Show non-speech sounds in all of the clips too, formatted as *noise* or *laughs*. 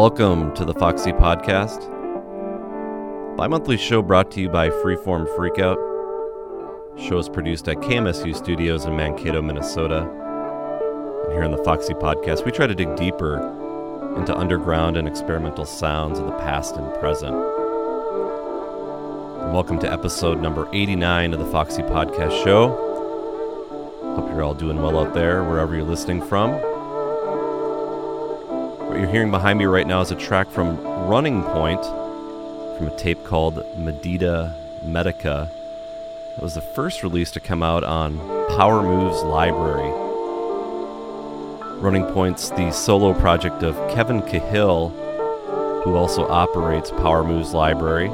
Welcome to the Foxy Podcast, bi monthly show brought to you by Freeform Freakout. Show is produced at KMSU Studios in Mankato, Minnesota. And here on the Foxy Podcast, we try to dig deeper into underground and experimental sounds of the past and present. And welcome to episode number 89 of the Foxy Podcast Show. Hope you're all doing well out there, wherever you're listening from. You're hearing behind me right now is a track from Running Point from a tape called Medita Medica. It was the first release to come out on Power Moves Library. Running Point's the solo project of Kevin Cahill, who also operates Power Moves Library,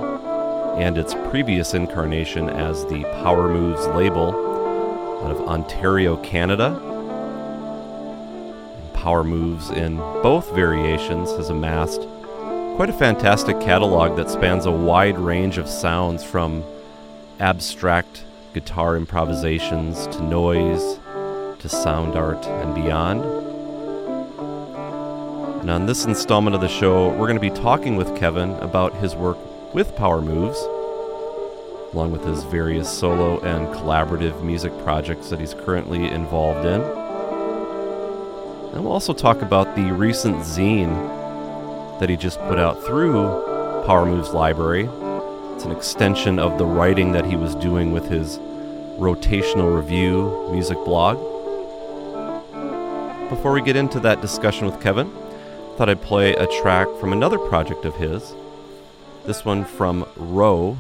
and its previous incarnation as the Power Moves label out of Ontario, Canada. Power Moves in both variations has amassed quite a fantastic catalog that spans a wide range of sounds from abstract guitar improvisations to noise to sound art and beyond. And on this installment of the show, we're going to be talking with Kevin about his work with Power Moves, along with his various solo and collaborative music projects that he's currently involved in. And we'll also talk about the recent zine that he just put out through Power Moves Library. It's an extension of the writing that he was doing with his rotational review music blog. Before we get into that discussion with Kevin, I thought I'd play a track from another project of his. This one from Roe,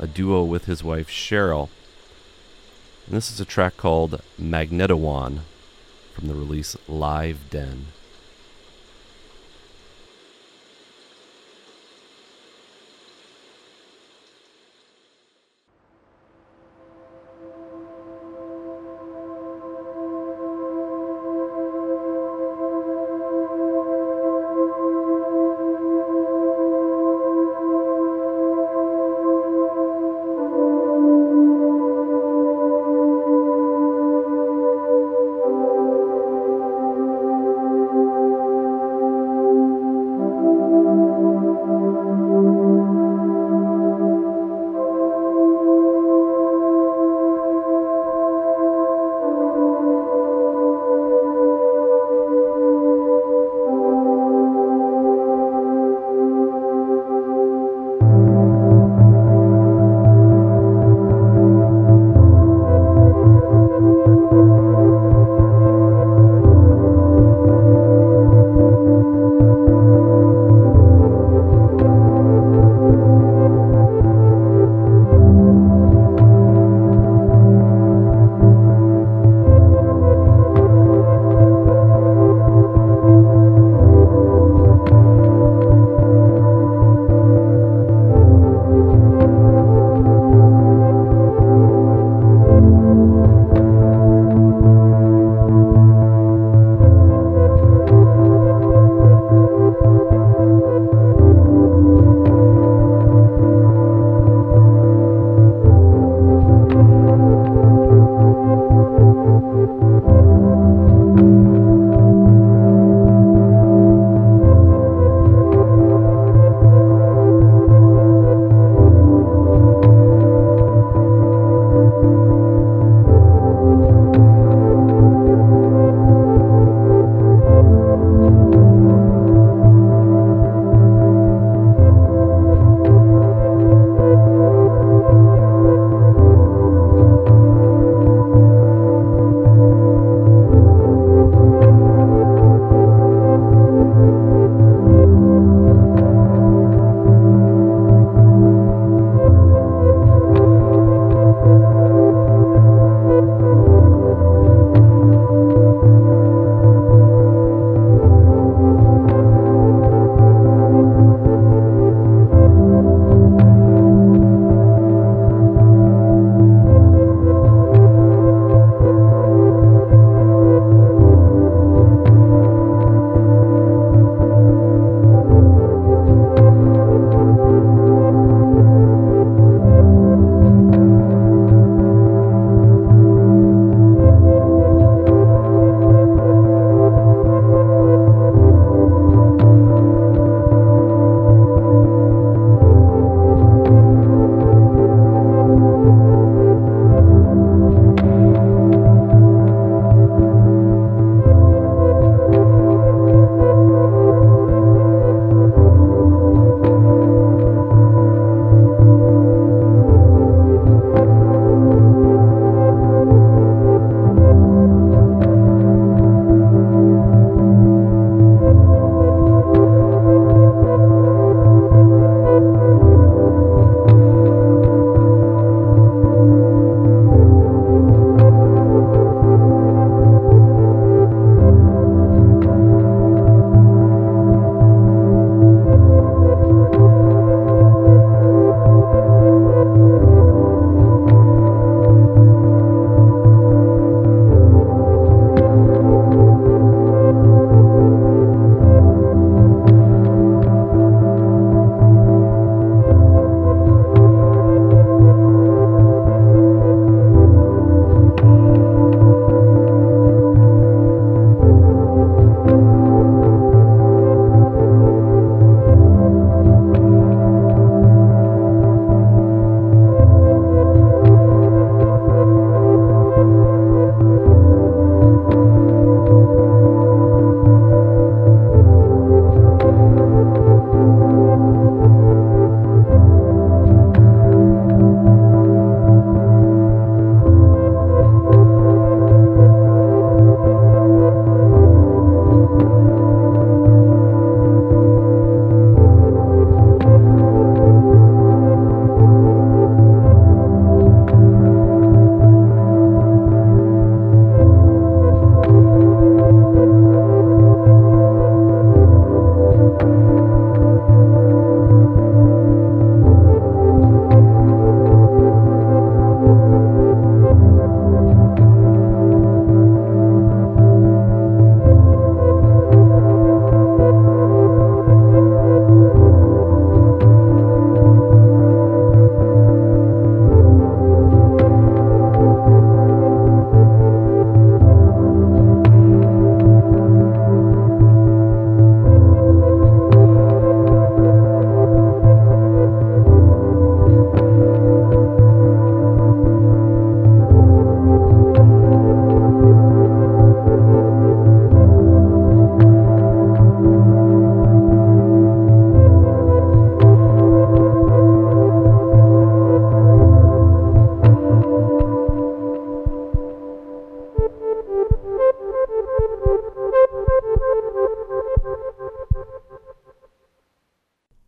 a duo with his wife Cheryl. And this is a track called Magnetowan from the release Live Den.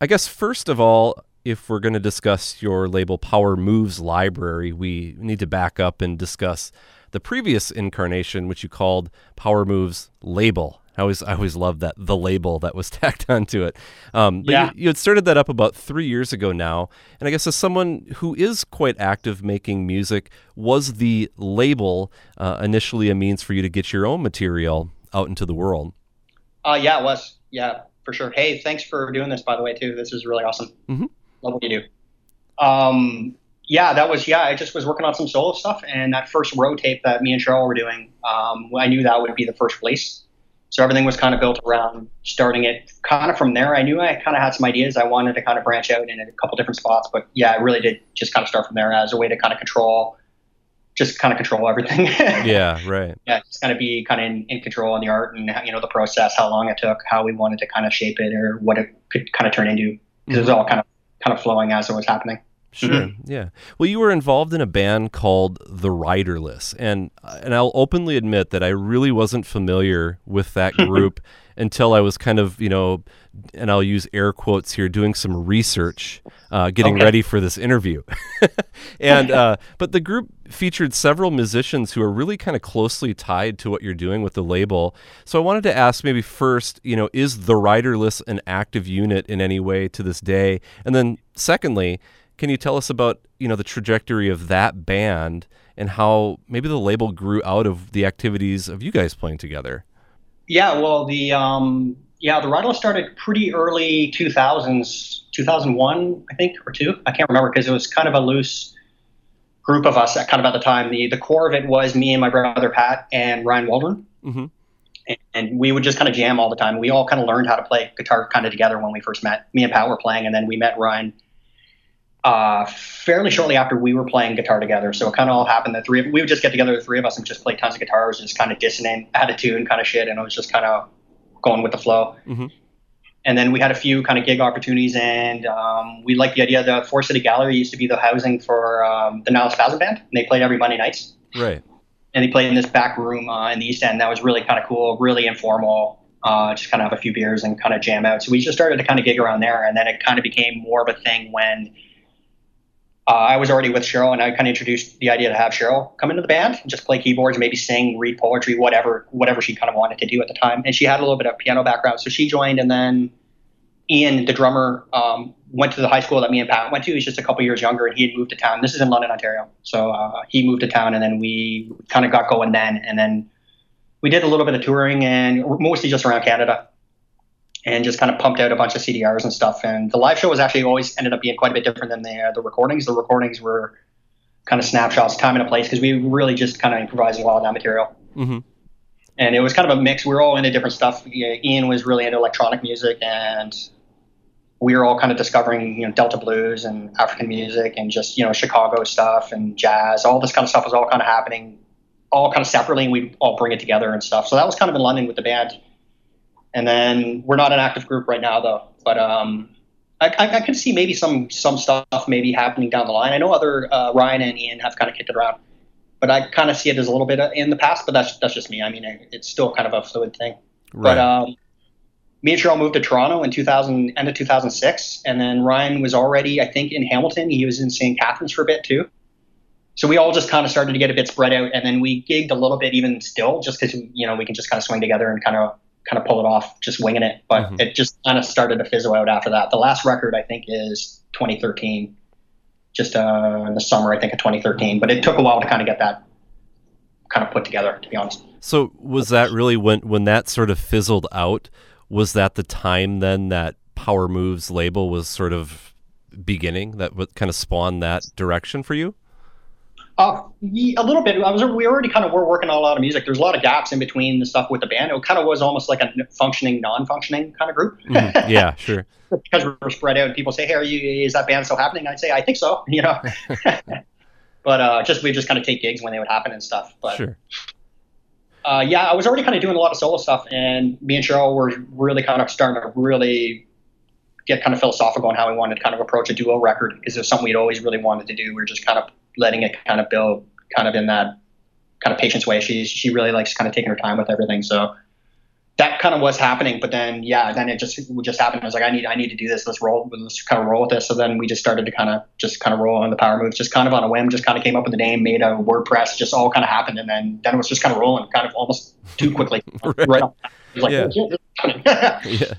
Guess first of all, if we're going to discuss your label Power Moves library, we need to back up and discuss the previous incarnation, which you called Power Moves label. I always, I always loved that the label that was *laughs* tacked onto it. Um, but yeah. you, you, had started that up about three years ago now, and I guess as someone who is quite active making music, was the label uh, initially a means for you to get your own material out into the world? Uh, yeah, it was. Yeah, for sure. Hey, thanks for doing this, by the way, too. This is really awesome. Mm-hmm. Love what you do. Um, yeah, that was yeah. I just was working on some solo stuff, and that first row tape that me and Cheryl were doing, um, I knew that would be the first release. So everything was kind of built around starting it kind of from there. I knew I kind of had some ideas. I wanted to kind of branch out in a couple different spots, but yeah, I really did just kind of start from there as a way to kind of control, just kind of control everything. *laughs* yeah, right. Yeah, just kind of be kind of in, in control on the art and you know the process, how long it took, how we wanted to kind of shape it, or what it could kind of turn into. Because mm-hmm. it was all kind of kind of flowing as it was happening. Sure. Mm-hmm. Yeah. Well, you were involved in a band called The Riderless, and and I'll openly admit that I really wasn't familiar with that *laughs* group until I was kind of you know, and I'll use air quotes here, doing some research, uh, getting okay. ready for this interview. *laughs* and uh, but the group featured several musicians who are really kind of closely tied to what you're doing with the label. So I wanted to ask maybe first, you know, is The Riderless an active unit in any way to this day? And then secondly can you tell us about you know the trajectory of that band and how maybe the label grew out of the activities of you guys playing together? Yeah, well, the um, yeah, the Riderless started pretty early 2000s, 2001, I think, or two. I can't remember because it was kind of a loose group of us at kind of at the time. The the core of it was me and my brother Pat and Ryan Waldron. Mm-hmm. And, and we would just kind of jam all the time. We all kind of learned how to play guitar kind of together when we first met. Me and Pat were playing, and then we met Ryan uh, fairly shortly after we were playing guitar together. So it kind of all happened. The three of, we would just get together, the three of us, and just play tons of guitars, and just kind of dissonant, out of tune kind of shit, and it was just kind of going with the flow. Mm-hmm. And then we had a few kind of gig opportunities, and um, we liked the idea. The Forest City Gallery used to be the housing for um, the Nihilist Spasm Band, and they played every Monday nights. Right. And they played in this back room uh, in the East End. That was really kind of cool, really informal. Uh, just kind of have a few beers and kind of jam out. So we just started to kind of gig around there, and then it kind of became more of a thing when uh, I was already with Cheryl, and I kind of introduced the idea to have Cheryl come into the band and just play keyboards, maybe sing, read poetry, whatever, whatever she kind of wanted to do at the time. And she had a little bit of piano background, so she joined. And then Ian, the drummer, um, went to the high school that me and Pat went to. He's just a couple years younger, and he had moved to town. This is in London, Ontario. So uh, he moved to town, and then we kind of got going then. And then we did a little bit of touring, and mostly just around Canada and just kind of pumped out a bunch of CDRs and stuff. And the live show was actually always ended up being quite a bit different than the uh, the recordings. The recordings were kind of snapshots, time and a place, because we really just kind of improvised a lot of that material. Mm-hmm. And it was kind of a mix. We were all into different stuff. Ian was really into electronic music, and we were all kind of discovering, you know, Delta blues and African music, and just you know Chicago stuff and jazz. All this kind of stuff was all kind of happening, all kind of separately, and we all bring it together and stuff. So that was kind of in London with the band and then we're not an active group right now, though. But um, I, I, I could see maybe some some stuff maybe happening down the line. I know other uh, Ryan and Ian have kind of kicked it around, but I kind of see it as a little bit in the past. But that's that's just me. I mean, it's still kind of a fluid thing. Right. But um, me and Cheryl moved to Toronto in 2000, end of 2006, and then Ryan was already, I think, in Hamilton. He was in St. Catharines for a bit too. So we all just kind of started to get a bit spread out, and then we gigged a little bit even still, just because you know we can just kind of swing together and kind of kind of pull it off, just winging it. But mm-hmm. it just kind of started to fizzle out after that. The last record I think is 2013, just uh, in the summer I think of 2013. But it took a while to kind of get that kind of put together, to be honest. So was that really when when that sort of fizzled out? Was that the time then that Power Moves label was sort of beginning that would kind of spawn that direction for you? Uh, a little bit. I was we already kind of were working on a lot of music. There's a lot of gaps in between the stuff with the band. It kind of was almost like a functioning, non-functioning kind of group. mm, yeah, *laughs* sure. because we were spread out, and people say, "Hey, are you? Is that band still happening?" I'd say, "I think so." *laughs* You know. *laughs* but uh, just we just kind of take gigs when they would happen and stuff. But sure. Uh, yeah, I was already kind of doing a lot of solo stuff, and me and Cheryl were really kind of starting to really get kind of philosophical on how we wanted to kind of approach a duo record because it was something we'd always really wanted to do. We were just kind of letting it kind of build kind of in that kind of patience way. She she really likes kind of taking her time with everything. So that kind of was happening. But then, yeah, then it just it just happened. I was like, I need I need to do this. Let's roll. Let's kind of roll with this. So then we just started to kind of just kind of roll on the power moves, just kind of on a whim. Just kind of came up with the name, made a WordPress, just all kind of happened, and then then it was just kind of rolling, kind of almost too quickly. right. right like, yeah. yeah.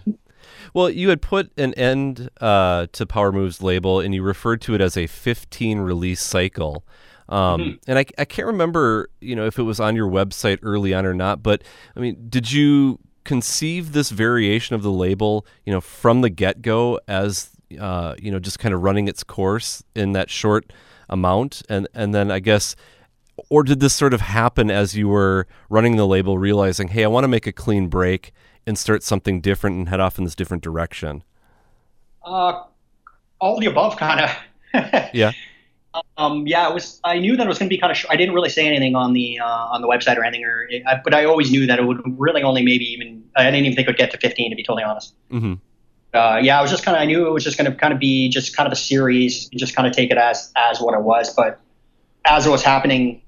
Well, you had put an end uh, to Power Moves label, and you referred to it as a 15 release cycle. Um, mm-hmm. And I, I can't remember, you know, if it was on your website early on or not. But I mean, did you conceive this variation of the label, you know, from the get go as uh, you know, just kind of running its course in that short amount, and and then I guess, or did this sort of happen as you were running the label, realizing, hey, I want to make a clean break and start something different and head off in this different direction? Uh, all the above, kind of. *laughs* yeah. Um, yeah, it was. I knew that it was going to be kind of. Sh- I didn't really say anything on the uh, on the website or anything, or I, but I always knew that it would really only maybe even. I didn't even think it would get to 15, to be totally honest. Mm-hmm. Uh, yeah, I was just kind of. I knew it was just going to kind of be just kind of a series, and just kind of take it as as what it was. But as it was happening,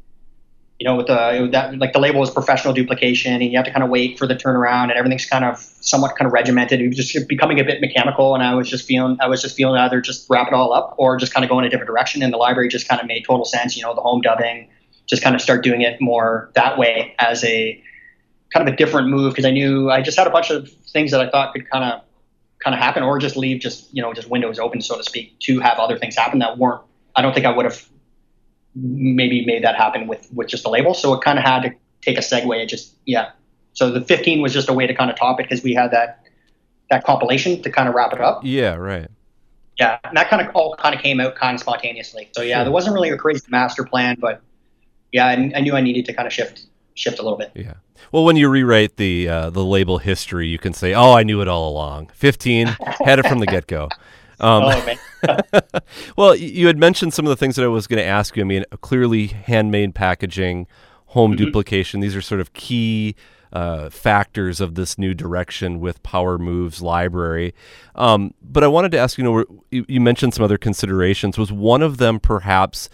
you know, with the that like the label was professional duplication, and you have to kind of wait for the turnaround, and everything's kind of somewhat kind of regimented. It was just becoming a bit mechanical, and I was just feeling I was just feeling either just wrap it all up or just kind of go in a different direction. And the library just kind of made total sense. You know, the home dubbing, just kind of start doing it more that way as a kind of a different move because I knew I just had a bunch of things that I thought could kind of kind of happen, or just leave just you know just windows open, so to speak, to have other things happen that weren't. I don't think I would have maybe made that happen with with just the label. So it kind of had to take a segue. It just yeah. So the 15 was just a way to kind of top it because we had that that compilation to kind of wrap it up. Yeah, right. Yeah, and that kind of all kind of came out kind of spontaneously. So yeah, sure. there wasn't really a crazy master plan, but yeah, I, I, knew I needed to kind of shift shift a little bit. Yeah. Well, when you rewrite the uh, the label history, you can say, "Oh, I knew it all along." 15 *laughs* had it from the get go. Um, oh, *laughs* well, you had mentioned some of the things that I was going to ask you. I mean, clearly handmade packaging, home mm-hmm. duplication, these are sort of key uh, factors of this new direction with Power Moves library. Um, but I wanted to ask you know, you, you mentioned some other considerations. Was one of them perhaps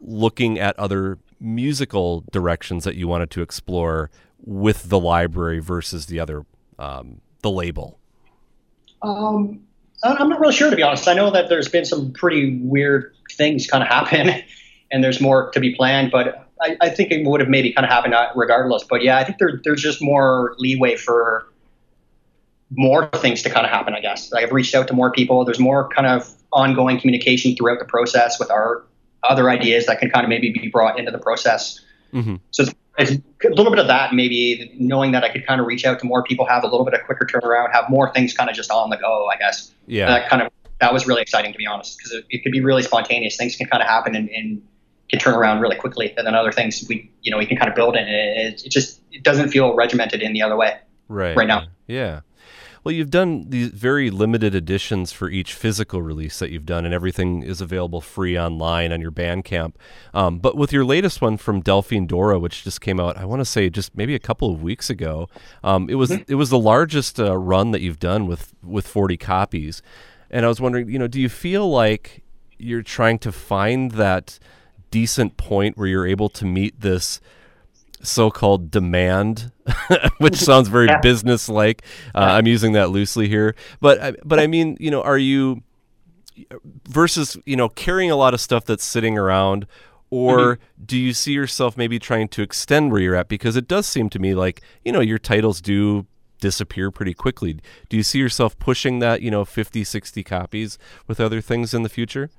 looking at other musical directions that you wanted to explore with the library versus the other, um, the label? Um, I'm not really sure to be honest. I know that there's been some pretty weird things kind of happen, *laughs* and there's more to be planned. But I, I think it would have maybe kind of happened regardless. But yeah, I think there, there's just more leeway for more things to kind of happen. I guess I've reached out to more people. There's more kind of ongoing communication throughout the process with our other ideas that can kind of maybe be brought into the process. Mm-hmm. So it's a little bit of that, maybe knowing that I could kind of reach out to more people, have a little bit of quicker turnaround, have more things kind of just on the go, I guess. Yeah. That kind of that was really exciting to be honest, because it, it, could be really spontaneous. Things can kind of happen and, and, can turn around really quickly, and then other things we you know we can kind of build in. It, it just it doesn't feel regimented in the other way. Right. Right now. Yeah. Well, you've done these very limited editions for each physical release that you've done, and everything is available free online on your Bandcamp. Um, but with your latest one from Delphine Dora, which just came out, I want to say just maybe a couple of weeks ago, um, it was mm-hmm. it was the largest uh, run that you've done with with 40 copies. And I was wondering, you know, do you feel like you're trying to find that decent point where you're able to meet this? So-called demand, *laughs* which *laughs* sounds very yeah. business-like. Uh, yeah. I'm using that loosely here, but but I mean, you know, are you versus you know carrying a lot of stuff that's sitting around, or mm-hmm. do you see yourself maybe trying to extend where you're at? Because it does seem to me like you know your titles do disappear pretty quickly. Do you see yourself pushing that you know 50, 60 copies with other things in the future?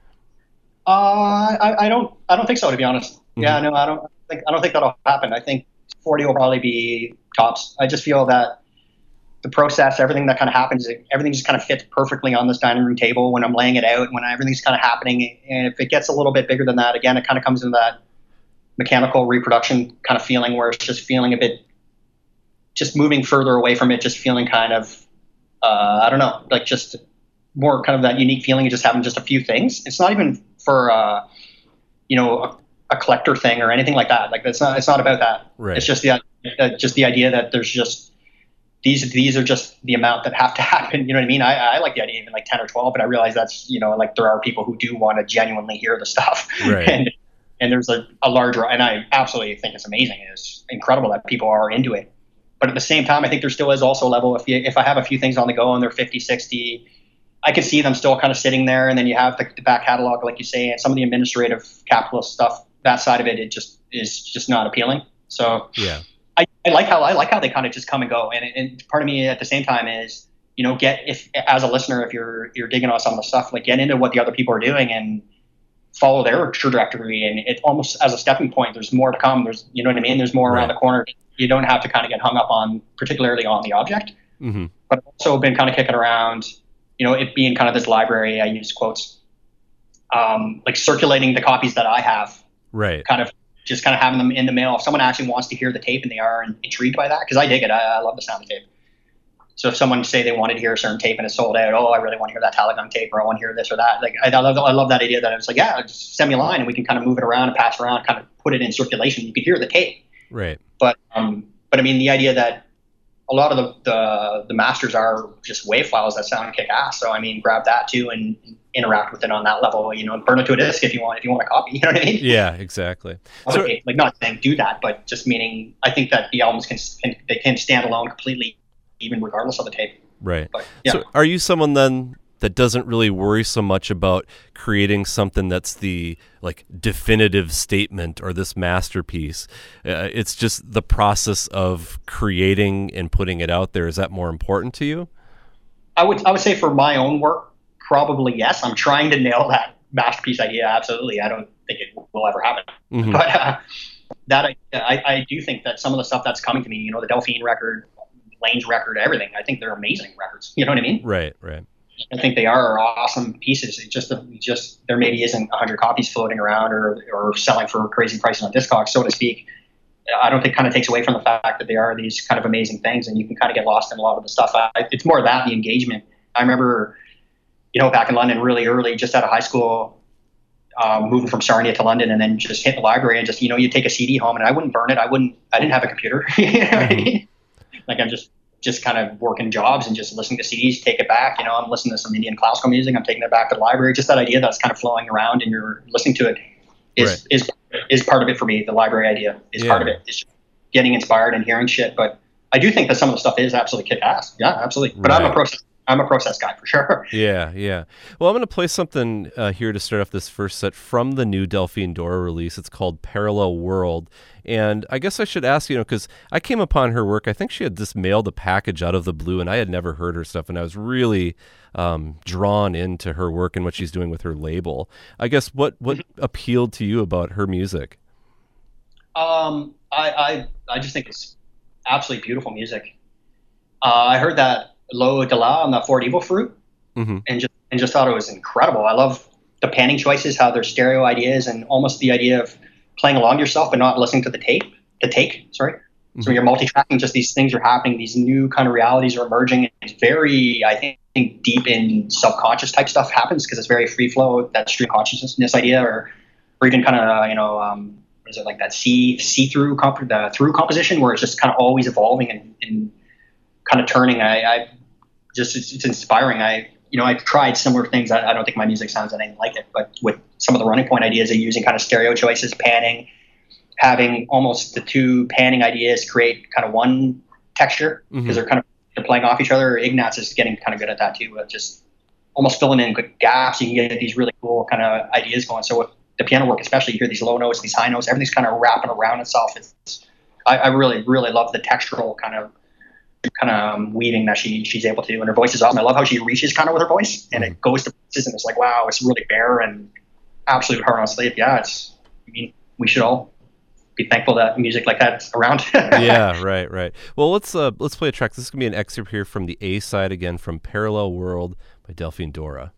Uh, I, I don't I don't think so to be honest. Mm-hmm. Yeah, no, I don't think I don't think that'll happen. I think 40 will probably be tops. I just feel that the process, everything that kind of happens, everything just kind of fits perfectly on this dining room table when I'm laying it out, when everything's kind of happening. And if it gets a little bit bigger than that, again, it kind of comes into that mechanical reproduction kind of feeling where it's just feeling a bit, just moving further away from it, just feeling kind of, uh, I don't know, like just more kind of that unique feeling of just having just a few things. It's not even for, uh, you know, a, collector thing or anything like that. Like it's not it's not about that. Right. It's just the uh, just the idea that there's just these these are just the amount that have to *laughs* happen. You know what I mean? I, I like the idea even like ten or twelve, but I realize that's you know like there are people who do want to genuinely hear the stuff. Right. *laughs* and and there's a, a larger and I absolutely think it's amazing. It's incredible that people are into it. but at the same time, I think there still is also a level if you, if I have a few things on the go and they're 50, 60, I can see them still kind of sitting there. And then you have the, the back catalog, like you say, and some of the administrative capitalist stuff. That side of it, it just is just not appealing. So yeah, I, I like how I like how they kind of just come and go. And, and part of me at the same time is you know get if as a listener if you're you're digging on some of the stuff like get into what the other people are doing and follow their trajectory and it almost as a stepping point there's more to come there's you know what i mean there's more right. around the corner you don't have to kind of get hung up on particularly on the object mm-hmm. but I've also been kind of kicking around you know it being kind of this library i use quotes um, like circulating the copies that i have right kind of just kind of having them in the mail if someone actually wants to hear the tape and they are intrigued by that because i dig it I, I love the sound of tape so if someone say they wanted to hear a certain tape and it's sold out, oh, I really want to hear that Talagang tape, or I want to hear this or that. Like I, I love, I love that idea that it's like, yeah, just send me a line and we can kind of move it around and pass around, kind of put it in circulation. You could hear the tape. Right. But um, but I mean, the idea that a lot of the, the, the masters are just wave files that sound kick ass. So I mean, grab that too and interact with it on that level. You know, burn it to a disk if you want if you want a copy. *laughs* You know what I mean? Yeah, exactly. So, like not saying do that, but just meaning I think that the albums can, can they can stand alone completely, even regardless of the tape. Right. But, yeah. So are you someone then that doesn't really worry so much about creating something that's the like definitive statement or this masterpiece. Uh, it's just the process of creating and putting it out there. Is that more important to you? I would I would say for my own work, probably yes. I'm trying to nail that masterpiece idea. Absolutely, I don't think it will ever happen. Mm-hmm. But uh, that I, I, I do think that some of the stuff that's coming to me, you know, the Delphine record, Lane's record, everything. I think they're amazing records. You know what I mean? Right, right. I think they are awesome pieces. It just, just there maybe isn't 100 copies floating around or, or selling for crazy prices on Discogs, so to speak. I don't think kind of takes away from the fact that they are these kind of amazing things, and you can kind of get lost in a lot of the stuff. I, it's more that the engagement. I remember, you know, back in London, really early, just out of high school, um, moving from Sarnia to London, and then just hit the library and just, you know, you take a CD home, and I wouldn't burn it. I wouldn't. I didn't have a computer. *laughs* you know mm-hmm. I mean? Like I'm just just kind of working jobs and just listening to CDs, take it back. You know, I'm listening to some Indian classical music. I'm taking it back to the library. Just that idea that's kind of flowing around and you're listening to it is right. is is part of it for me. The library idea is yeah. part of it. It's getting inspired and hearing shit. But I do think that some of the stuff is absolutely kick ass. Yeah, absolutely. But right. I'm a process I'm a process guy for sure. *laughs* Yeah, yeah. Well, I'm going to play something uh, here to start off this first set from the new Delphine Dora release. It's called Parallel World. And I guess I should ask, you know, because I came upon her work. I think she had just mailed a package out of the blue, and I had never heard her stuff. And I was really um, drawn into her work and what she's doing with her label. I guess what, what mm-hmm. appealed to you about her music? Um, I, I, I just think it's absolutely beautiful music. Uh, I heard that Lo de la on the Fort Evil Fruit, mm-hmm. and just and just thought it was incredible. I love the panning choices, how they're stereo ideas, and almost the idea of playing along yourself but not listening to the tape, the take. Sorry. Mm-hmm. So you're multi-tracking. Just these things are happening. These new kind of realities are emerging. It's very, I think, deep in subconscious type stuff happens because it's very free flow. That stream consciousness idea, or or even kind of you know. Um, what is it like that see see through comp- the through composition where it's just kind of always evolving and, and kind of turning. I, I just it's, it's, inspiring. I you know I've tried similar things. I, I, don't think my music sounds anything like it, but with some of the running point ideas of using kind of stereo choices, panning, having almost the two panning ideas create kind of one texture because mm-hmm. they're kind of they're playing off each other. Ignatz is getting kind of good at that too, but just almost filling in good gaps. You can get these really cool kind of ideas going. So with the piano work, especially, you hear these low notes, these high notes, everything's kind of wrapping around itself. It's I, I really really love the textural kind of kind of um, weaving that she she's able to do, and her voice is awesome. I love how she reaches kind of with her voice, and it goes to places, and it's like wow, it's really bare and absolute hard on sleep. Yeah, it's. I mean, we should all be thankful that music like that's around. *laughs* yeah, *laughs* right, right. Well, let's uh, let's play a track. This is gonna be an excerpt here from the A side again from Parallel World by Delphine Dora.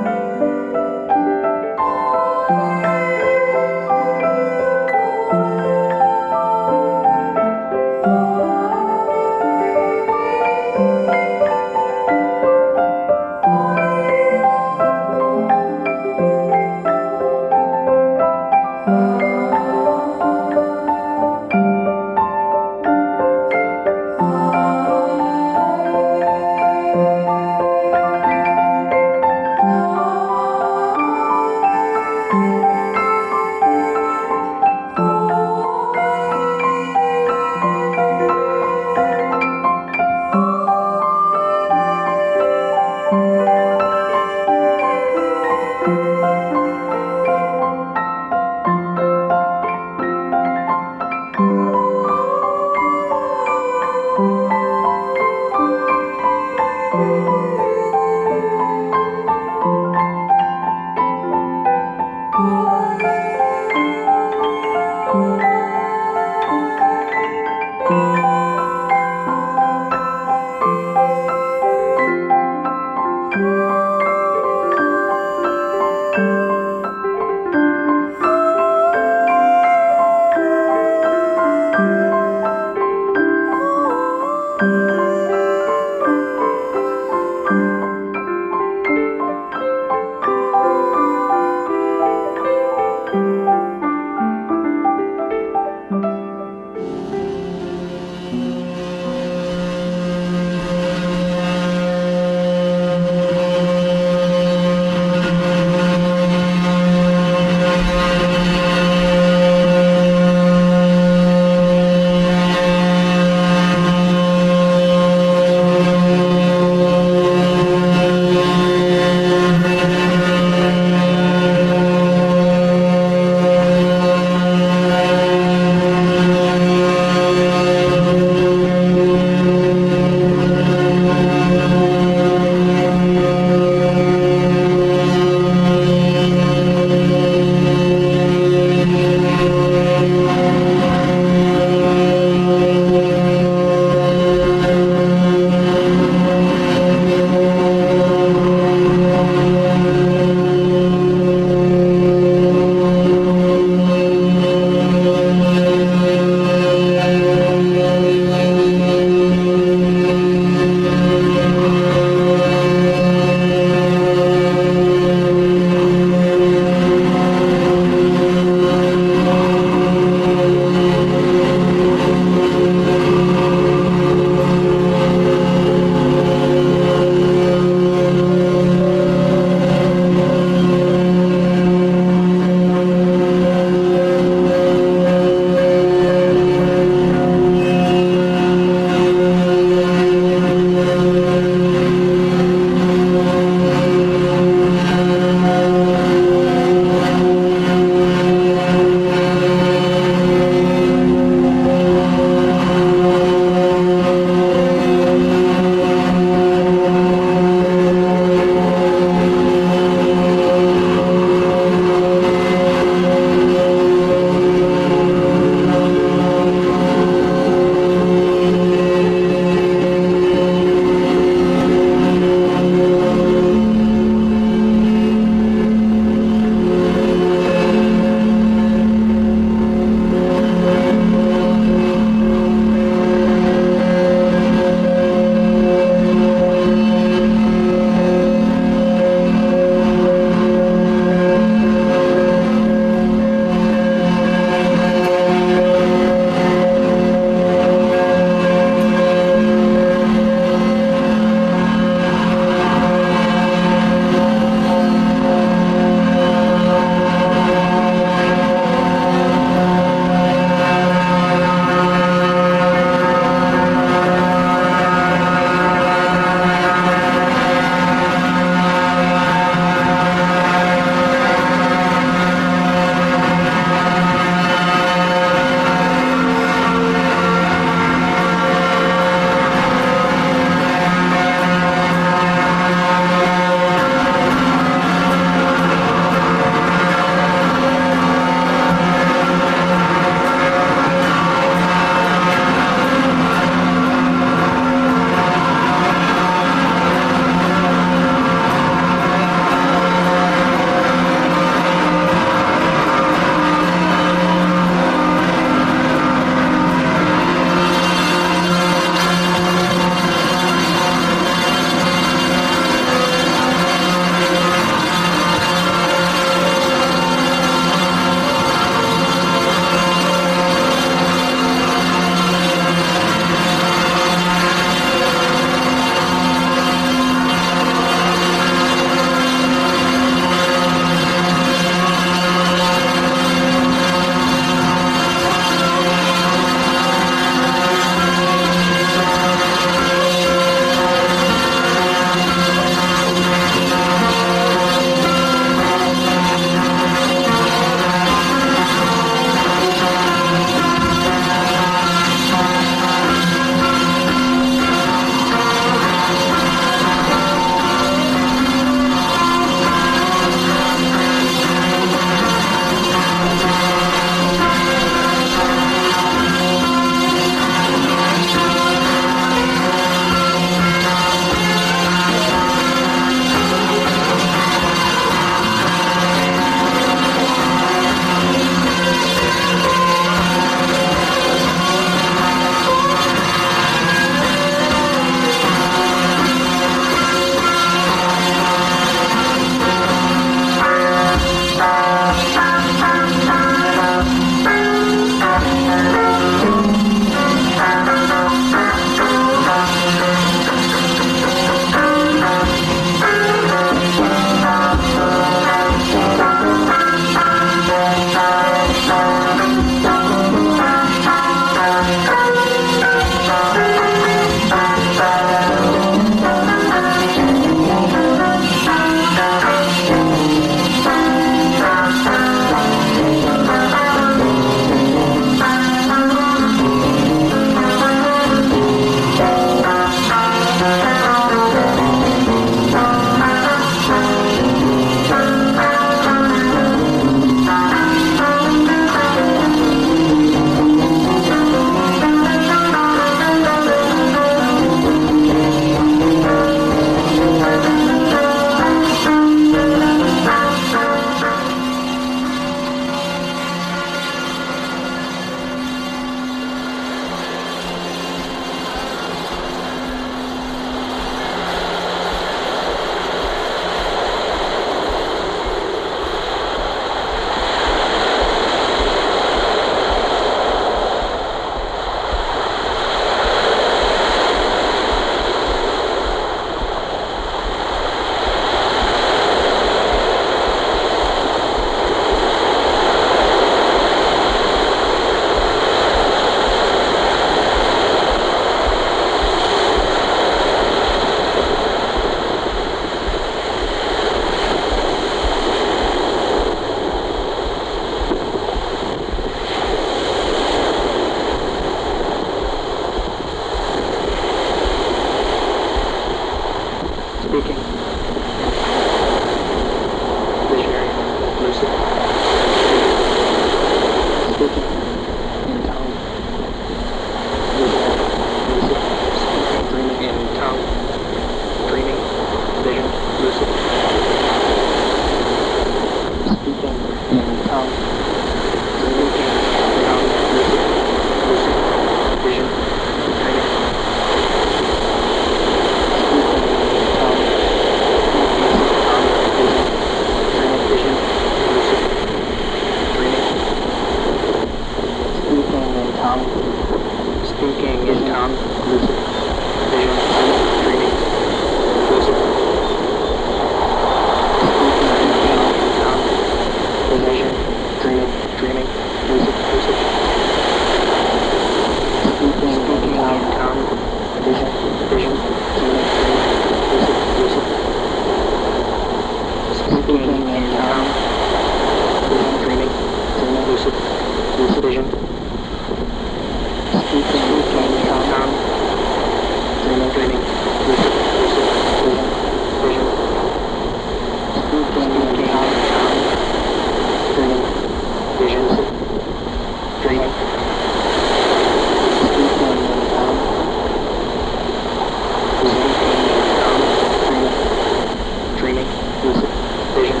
training, lucid vision,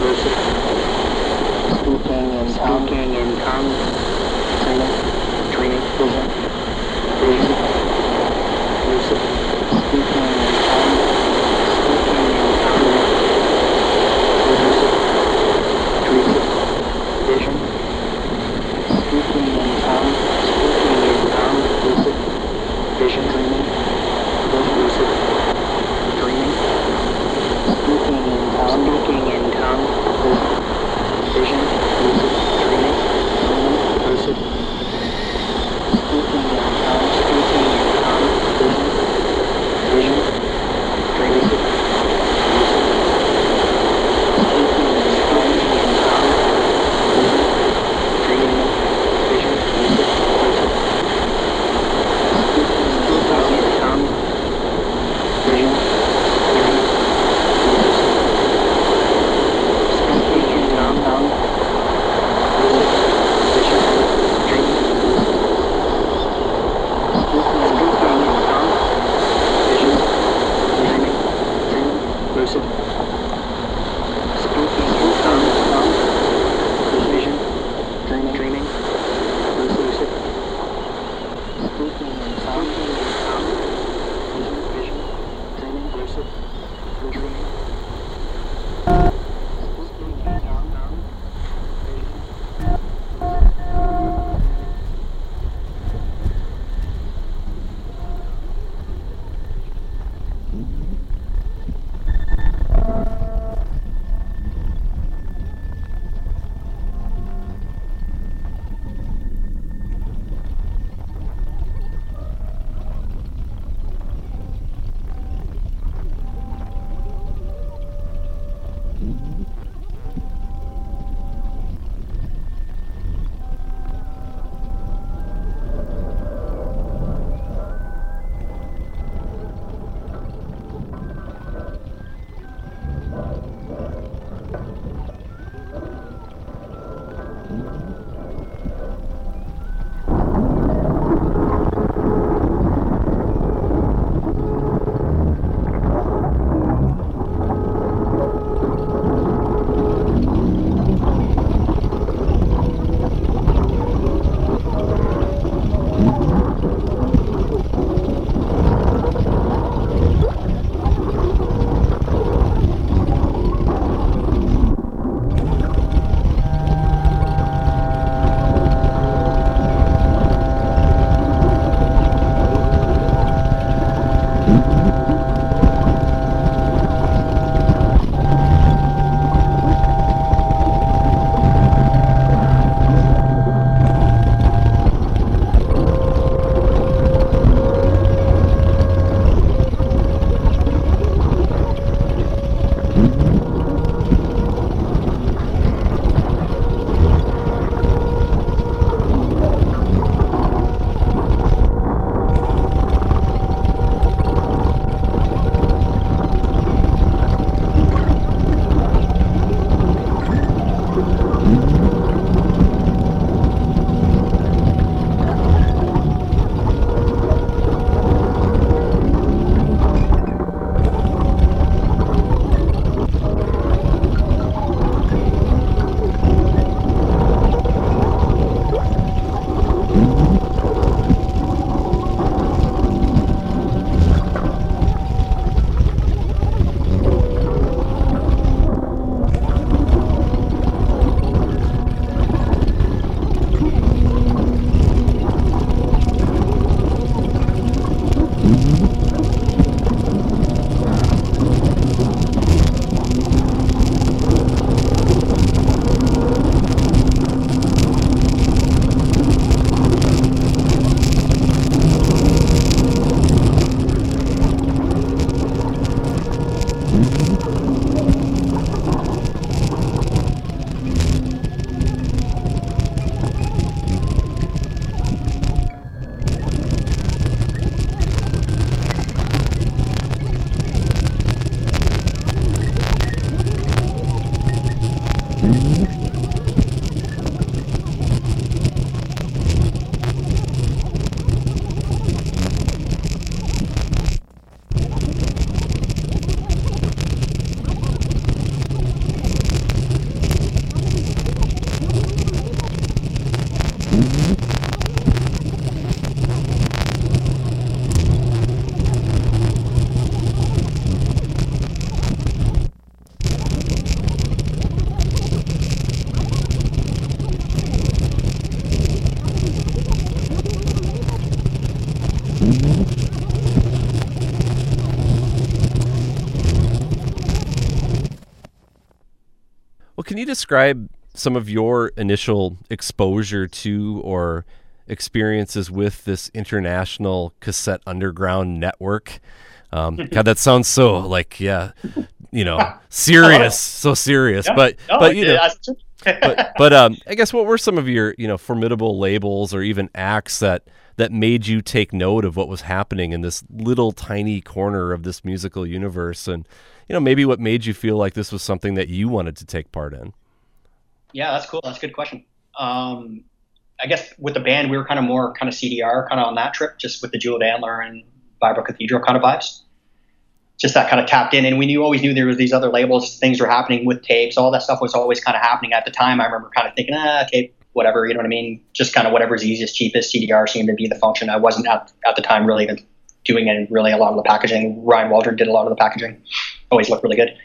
lucid speaking and talking and tongue training, training. Vision. Describe some of your initial exposure to or experiences with this international cassette underground network? Um, *laughs* God, that sounds so like yeah, you know, *laughs* serious, so serious. Yeah. But No, but you know, *laughs* but but um, I guess what were some of your you know formidable labels or even acts that that made you take note of what was happening in this little tiny corner of this musical universe, and you know maybe what made you feel like this was something that you wanted to take part in. Yeah, that's cool. That's a good question. Um, I guess with the band, we were kind of more kind of CDR kind of on that trip, just with the Jewel Antler and Vibracathedral kind of vibes. Just that kind of tapped in, and we knew always knew there was these other labels, things were happening with tapes, all that stuff was always kind of happening at the time. I remember kind of thinking, ah, tape, whatever, you know what I mean? Just kind of whatever's easiest, cheapest. CDR seemed to be the function. I wasn't at at the time really even doing any really a lot of the packaging. Ryan Waldron did a lot of the packaging. Always looked really good.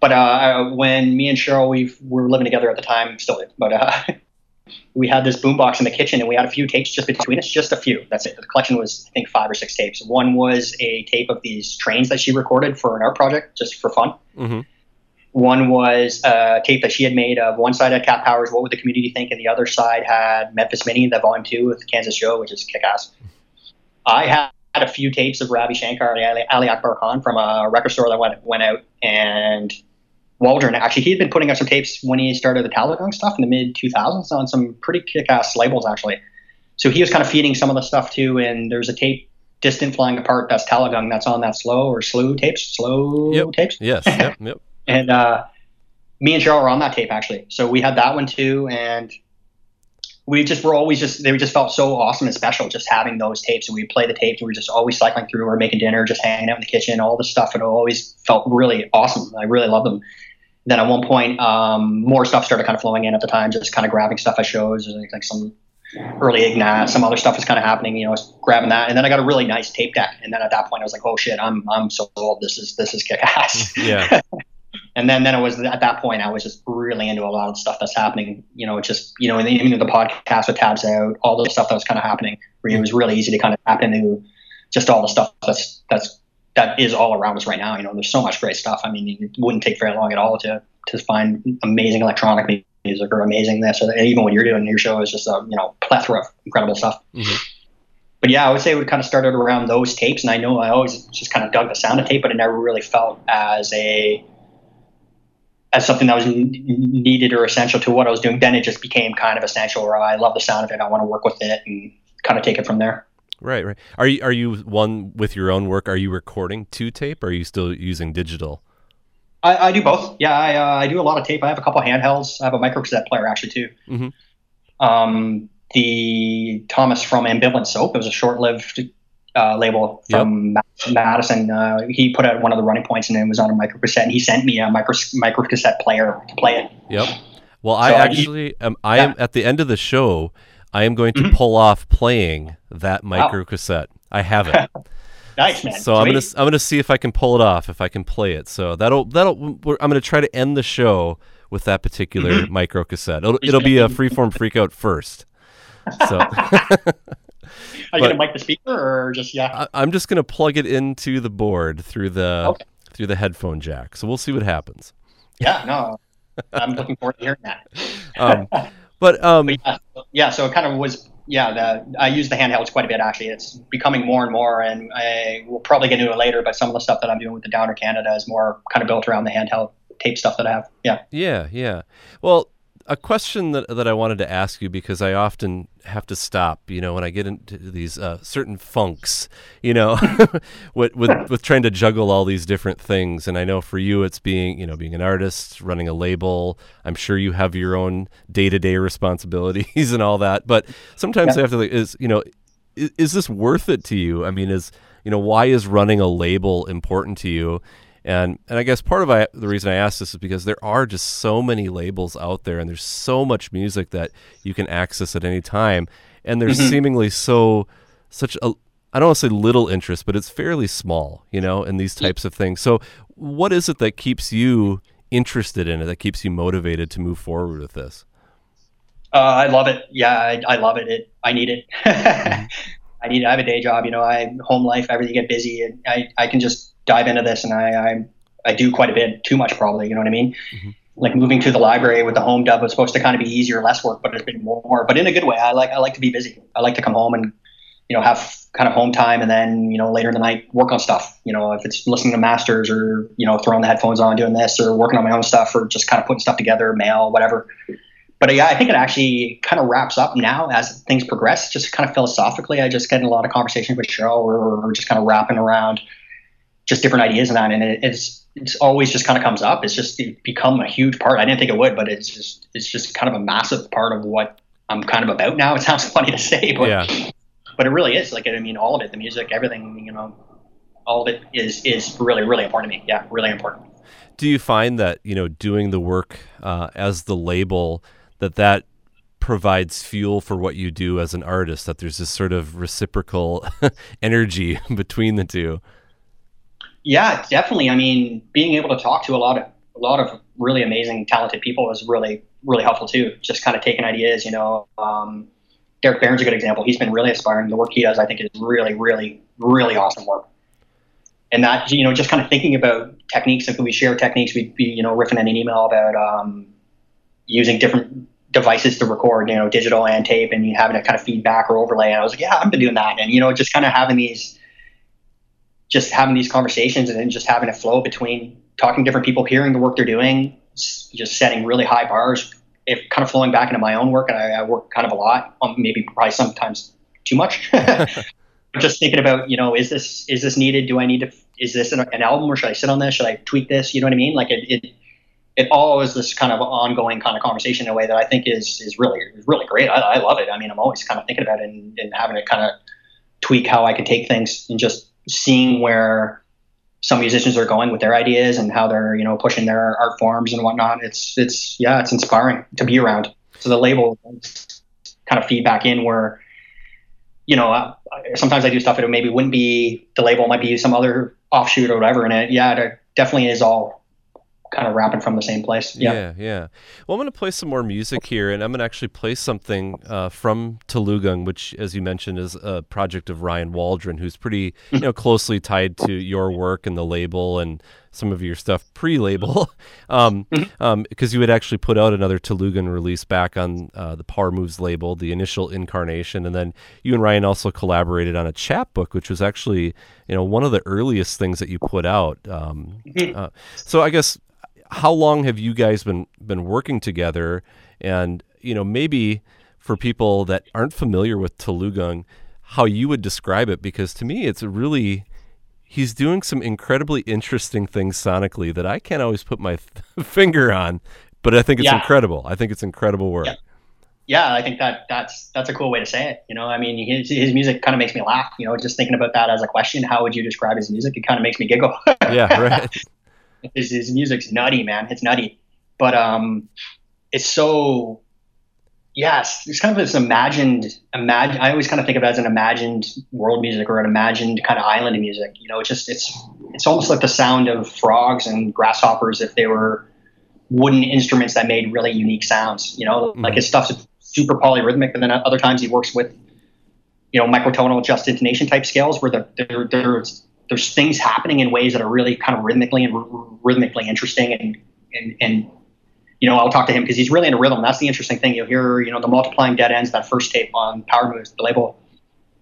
But uh, when me and Cheryl we were living together at the time, still did, but uh, *laughs* we had this boombox in the kitchen, and we had a few tapes just between us, just a few. That's it. The collection was, I think, five or six tapes. One was a tape of these trains that she recorded for an art project, just for fun. Mm-hmm. One was a tape that she had made of one side had Cat Powers, What Would the Community Think? And the other side had Memphis Minnie, the volume two with Kansas Joe, which is kick ass. I had a few tapes of Ravi Shankar and Ali, Ali Akbar Khan from a record store that went, went out. And Waldron, actually, he had been putting out some tapes when he started the Talagang stuff in the mid 2000s on some pretty kick ass labels, actually. So he was kind of feeding some of the stuff too. And there's a tape, Distant Flying Apart, that's Talagang, that's on that slow or slew tapes, slow Yep. tapes Yes. Yep. Yep. *laughs* and uh, me and Cheryl were on that tape actually. So we had that one too, and we just were always just they just felt so awesome and special just having those tapes. And we play the tapes, and we were just always cycling through, or making dinner, just hanging out in the kitchen, all this stuff. It always felt really awesome. I really loved them. Then at one point, um, more stuff started kind of flowing in at the time, just kind of grabbing stuff at shows, like, like some early Ignat, some other stuff was kind of happening. You know, I was grabbing that, and then I got a really nice tape deck. And then at that point, I was like, oh shit, I'm I'm so old. This is this is kick ass. *laughs* Yeah. *laughs* and then then it was at that point I was just really into a lot of the stuff that's happening. You know, it's just you know, even the podcast with tabs out, all the stuff that was kind of happening. Where it was really easy to kind of tap into just all the stuff that's that's that is all around us right now. You know, there's so much great stuff. I mean, it wouldn't take very long at all to to find amazing electronic music or amazing this. Or even what you're doing in your show is just a you know plethora of incredible stuff. Mhm. But yeah, I would say it would kind of started around those tapes, and I know I always just kind of dug the sound of tape, but it never really felt as a as something that was needed or essential to what I was doing. Then it just became kind of essential, where I love the sound of it, I want to work with it, and kind of take it from there. Right. Right. Are you are you one with your own work? Are you recording to tape? Or are you still using digital? I, I do both. Yeah, I, uh, I do a lot of tape. I have a couple handhelds. I have a micro cassette player actually too. Mhm. Um, the Thomas from Ambivalent Soap. It was a short-lived uh, label from Ma- Madison. Uh, he put out one of the running points, and it was on a micro cassette. And he sent me a micro micro cassette player to play it. Yep. Well, I So I- actually am. I Yeah. am at the end of the show. I am going to Mhm. pull off playing that micro cassette. I have it. *laughs* Nice man. So I'm gonna I'm gonna see if I can pull it off if I can play it. So that'll that'll we're, I'm gonna try to end the show with that particular Mm-hmm. micro cassette. It'll, it'll be a freeform freakout first. So *laughs* Are you but- gonna mic the speaker or just yeah? I, I'm just gonna plug it into the board through the Okay. through the headphone jack. So we'll see what happens. Yeah, no. I'm looking forward to hearing that. *laughs* Um, but um, But yeah, yeah, so it kind of was yeah. The, I use the handhelds quite a bit actually. It's becoming more and more, and I will probably get into it later. But some of the stuff that I'm doing with the Downer Canada is more kind of built around the handheld tape stuff that I have. Yeah. Yeah, yeah. Well, a question that that I wanted to ask you because I often have to stop, you know, when I get into these uh, certain funks, you know, *laughs* with, with with trying to juggle all these different things. And I know for you, it's being, you know, being an artist, running a label. I'm sure you have your own day to day responsibilities *laughs* and all that. But sometimes Yeah. I have to, like, is you know, is, is this worth it to you? I mean, is you know, why is running a label important to you? And and I guess part of I, the reason I ask this is because there are just so many labels out there, and there's so much music that you can access at any time, and there's Mhm. seemingly so such a I don't want to say little interest, but it's fairly small, you know, in these types of things. So, what is it that keeps you interested in it? That keeps you motivated to move forward with this? Uh, I love it. Yeah, I, I love it. it. I need it. *laughs* I need. It. I have a day job. You know, I home life. Everything get busy, and I, I can just dive into this, and I, I I do quite a bit, too much probably. You know what I mean? Mhm. like moving to the library with the home dub was supposed to kind of be easier, less work, but it's been more, but in a good way. I like, I like to be busy. I like to come home and, you know, have kind of home time and then, you know, later in the night work on stuff, you know, if it's listening to masters or, you know, throwing the headphones on, doing this or working on my own stuff or just kind of putting stuff together, mail, whatever. But yeah, I think it actually kind of wraps up now as things progress, just kind of philosophically. I just get in a lot of conversations with Cheryl or, or just kind of wrapping around just different ideas and that. And it, it's, it's always just kind of comes up. It's just become a huge part. I didn't think it would, but it's just it's just kind of a massive part of what I'm kind of about now. *laughs* It sounds funny to say, but yeah. but it really is. Like I mean, all of it, the music, everything, you know, all of it is is really really important to me. Yeah, really important. Do you find that you know doing the work uh, as the label that that provides fuel for what you do as an artist? That there's this sort of reciprocal *laughs* energy *laughs* between the two. Yeah, definitely. I mean, being able to talk to a lot of a lot of really amazing, talented people is really really helpful too. Just kind of taking ideas, you know. Um, Derek Barron's a good example. He's been really aspiring. The work he does, I think, is really, really, really awesome work. And that, you know, just kind of thinking about techniques. If we share techniques, we'd be, you know, riffing in an email about um, using different devices to record, you know, digital and tape, and having a kind of feedback or overlay. And I was like, yeah, I've been doing that. And you know, just kind of having these just having these conversations and then just having a flow between talking to different people, hearing the work they're doing, just setting really high bars. If kind of flowing back into my own work, and I, I work kind of a lot, um, maybe probably sometimes too much. *laughs* *laughs* just thinking about, you know, is this is this needed? Do I need to? Is this an, an, album, or should I sit on this? Should I tweak this? You know what I mean? Like it, it, it all is this kind of ongoing kind of conversation in a way that I think is is really really great. I, I love it. I mean, I'm always kind of thinking about it and, and having to kind of tweak how I can take things and just seeing where some musicians are going with their ideas and how they're you know pushing their art forms and whatnot. It's it's yeah, it's inspiring to be around. So the label kind of feedback in where you know uh, sometimes I do stuff that maybe wouldn't be the label might be some other offshoot or whatever, and it yeah, it definitely is all kind of rapping from the same place. Yeah. yeah, yeah. Well, I'm going to play some more music here, and I'm going to actually play something uh, from Talugang, which, as you mentioned, is a project of Ryan Waldron, who's pretty, you know, closely tied to your work and the label and some of your stuff pre-label, *laughs* um, mm-hmm. um, because you had actually put out another Talugan release back on uh, the Power Moves label, the initial incarnation, and then you and Ryan also collaborated on a chapbook, which was actually, you know, one of the earliest things that you put out. Um, mm-hmm. uh, so I guess how long have you guys been been working together? And you know, maybe for people that aren't familiar with Talugang, how you would describe it? Because to me, it's really he's doing some incredibly interesting things sonically that I can't always put my th- *laughs* finger on, but I think it's yeah. incredible. I think it's incredible work. Yeah. yeah. I think that that's that's a cool way to say it. You know, I mean, his his music kind of makes me laugh. You know, just thinking about that as a question, how would you describe his music? It kind of makes me giggle. yeah, *laughs* right. His, his music's nutty, man. It's nutty, but um, it's so yes, it's kind of this imagined, imagine. I always kind of think of it as an imagined world music or an imagined kind of island music. You know, it's just it's it's almost like the sound of frogs and grasshoppers if they were wooden instruments that made really unique sounds. You know, mm-hmm. like his stuff's super polyrhythmic, but then other times he works with you know microtonal just intonation type scales where the, there, there's there's things happening in ways that are really kind of rhythmically and r- rhythmically interesting and and and you know I'll talk to him because he's really in a rhythm. That's the interesting thing. You'll hear you know the multiplying dead ends that first tape on Power Moves, the label.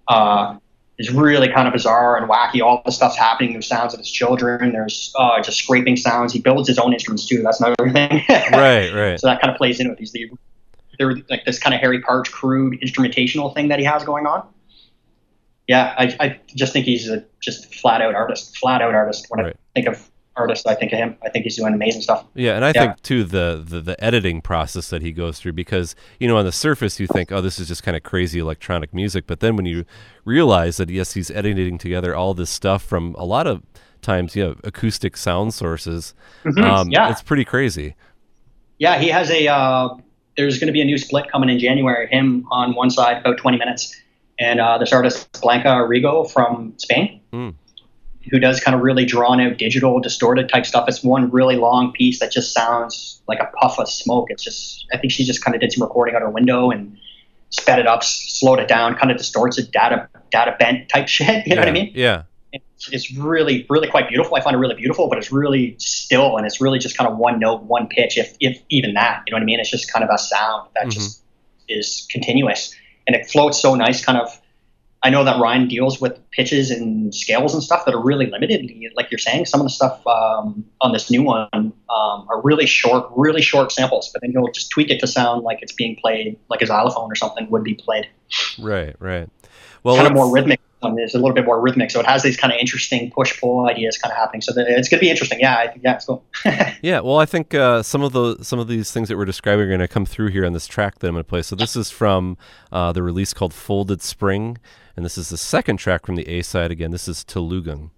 Uh, is really kind of bizarre and wacky. All the stuff's happening. There's sounds of his children. There's uh, just scraping sounds. He builds his own instruments too. That's another *laughs* thing. right, right. So that kind of plays in with these. They're like this kind of Harry Partch crude instrumentational thing that he has going on yeah, I, I just think he's a just flat out artist, flat out artist. When right. I think of artist, I think of him. I think he's doing amazing stuff. Yeah, and I yeah. think too the, the the editing process that he goes through because you know on the surface you think oh this is just kind of crazy electronic music, but then when you realize that yes he's editing together all this stuff from a lot of times you know acoustic sound sources, mm-hmm. um, yeah, it's pretty crazy. Yeah, he has a. Uh, there's going to be a new split coming in January. Him on one side, about 20 minutes and uh, this artist Blanca Rego from Spain, mm. who does kind of really drawn out, digital, distorted type stuff. It's one really long piece that just sounds like a puff of smoke. It's just, I think she just kind of did some recording out her window and sped it up, slowed it down, kind of distorts it, data data bent type *laughs* shit. You know yeah, what I mean? Yeah. it's, it's really really quite beautiful. I find it really beautiful, but it's really still and it's really just kind of one note, one pitch, if if even that. You know what I mean? It's just kind of a sound that Mhm. just is continuous and it floats so nice. Kind of. I know that Ryan deals with pitches and scales and stuff that are really limited. Like you're saying, some of the stuff um, on this new one um, are really short, really short samples. But then he'll just tweak it to sound like it's being played, like a xylophone or something would be played Right, right. Well, kind of more rhythmic. One is a little bit more rhythmic, so it has these kind of interesting push pull ideas kind of happening. So it's going to be interesting. Yeah, I yeah, it's cool. *laughs* Yeah, well, I think uh, some of the some of these things that we're describing are going to come through here on this track that I'm going to play. So this is from uh, the release called Folded Spring, and this is the second track from the A side. Again, this is Telugung.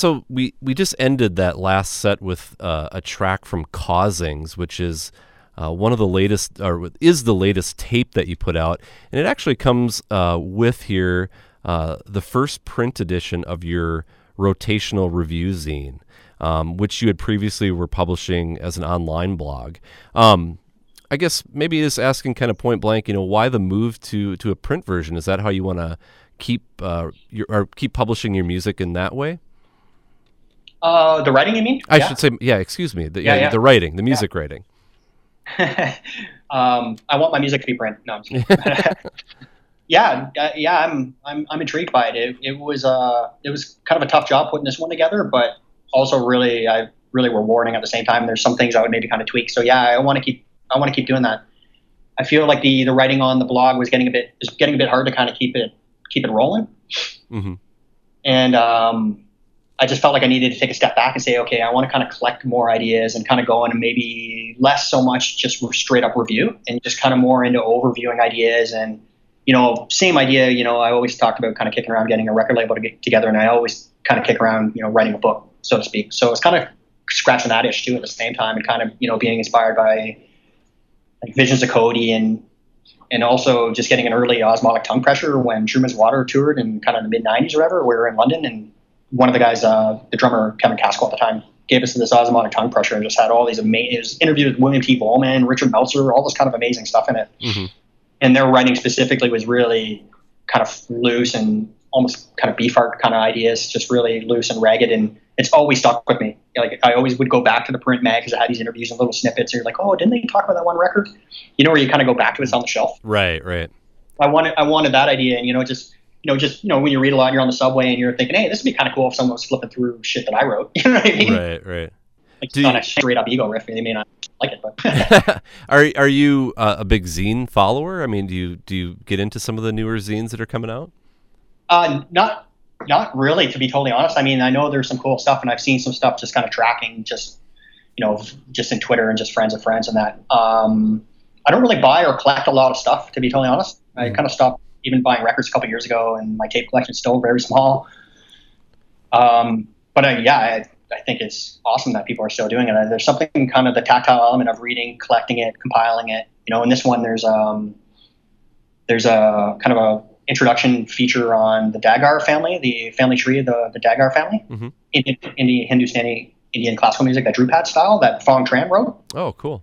So we we just ended that last set with uh, a track from Causings, which is uh, one of the latest, or is the latest tape that you put out, and it actually comes uh, with here uh, the first print edition of your rotational review zine, um, which you had previously were publishing as an online blog. Um, I guess maybe just asking kind of point blank, you know, why the move to to a print version? Is that how you want to keep uh, your or keep publishing your music in that way? Uh, the writing, you mean? I Yeah. should say, yeah. Excuse me. The, yeah, Yeah, the writing, the music writing. *laughs* um, I want my music to be print. No, I'm just kidding. *laughs* yeah, uh, yeah, I'm I'm I'm intrigued by it. It, it was uh it was kind of a tough job putting this one together, but also really I really rewarding at the same time. There's some things I would maybe kind of tweak. So yeah, I want to keep I want to keep doing that. I feel like the the writing on the blog was getting a bit is getting a bit hard to kind of keep it keep it rolling. Mm-hmm. and um, I just felt like I needed to take a step back and say, okay, I want to kind of collect more ideas and kind of go in and maybe less so much just straight up review and just kind of more into overviewing ideas and you know same idea. You know, I always talked about kind of kicking around getting a record label to get together, and I always kind of kick around you know writing a book, so to speak. So it's kind of scratching that itch too at the same time and kind of you know being inspired by like visions of Cody and and also just getting an early osmotic tongue pressure when Truman's Water toured in kind of the mid 90s or whatever. We were in London, and one of the guys, uh, the drummer Kevin Cascell at the time, gave us this osmotic tongue pressure and just had all these amazing interviews with William T. Vollmann, Richard Meltzer, all this kind of amazing stuff in it. hmm And their writing specifically was really kind of loose and almost kind of Beefheart kind of ideas, just really loose and ragged. And it's always stuck with me. Like I always would go back to the print mag because I had these interviews and little snippets. And you're like, oh, didn't they talk about that one record? You know, where you kind of go back to it, it's on the shelf. Right, right. I wanted I wanted that idea, and you know, just you know, just you know, when you read a lot, and you're on the subway, and you're thinking, hey, this would be kind of cool if someone was flipping through shit that I wrote. *laughs* You know what I mean? Right, right. Like Do it's not a straight up ego riff. They may not like it, but *laughs* *laughs* are are you uh, a big zine follower? I mean, do you do you get into some of the newer zines that are coming out? uh, not not really, to be totally honest. I mean, I know there's some cool stuff, and I've seen some stuff just kind of tracking, just you know, just in Twitter and just friends of friends and that. Um, I don't really buy or collect a lot of stuff, to be totally honest. I Mm. kind of stopped even buying records a couple years ago, and my tape collection is still very small. Um, but uh, yeah, I, I think it's awesome that people are still doing it. Uh, There's something kind of the tactile element of reading, collecting it, compiling it. You know, in this one, there's um, there's a kind of a introduction feature on the Dagar family, the family tree of the, the Dagar family, Mhm. Indian, Indian Hindustani Indian classical music, that Dhrupad style that Fong Tran wrote. Oh, cool.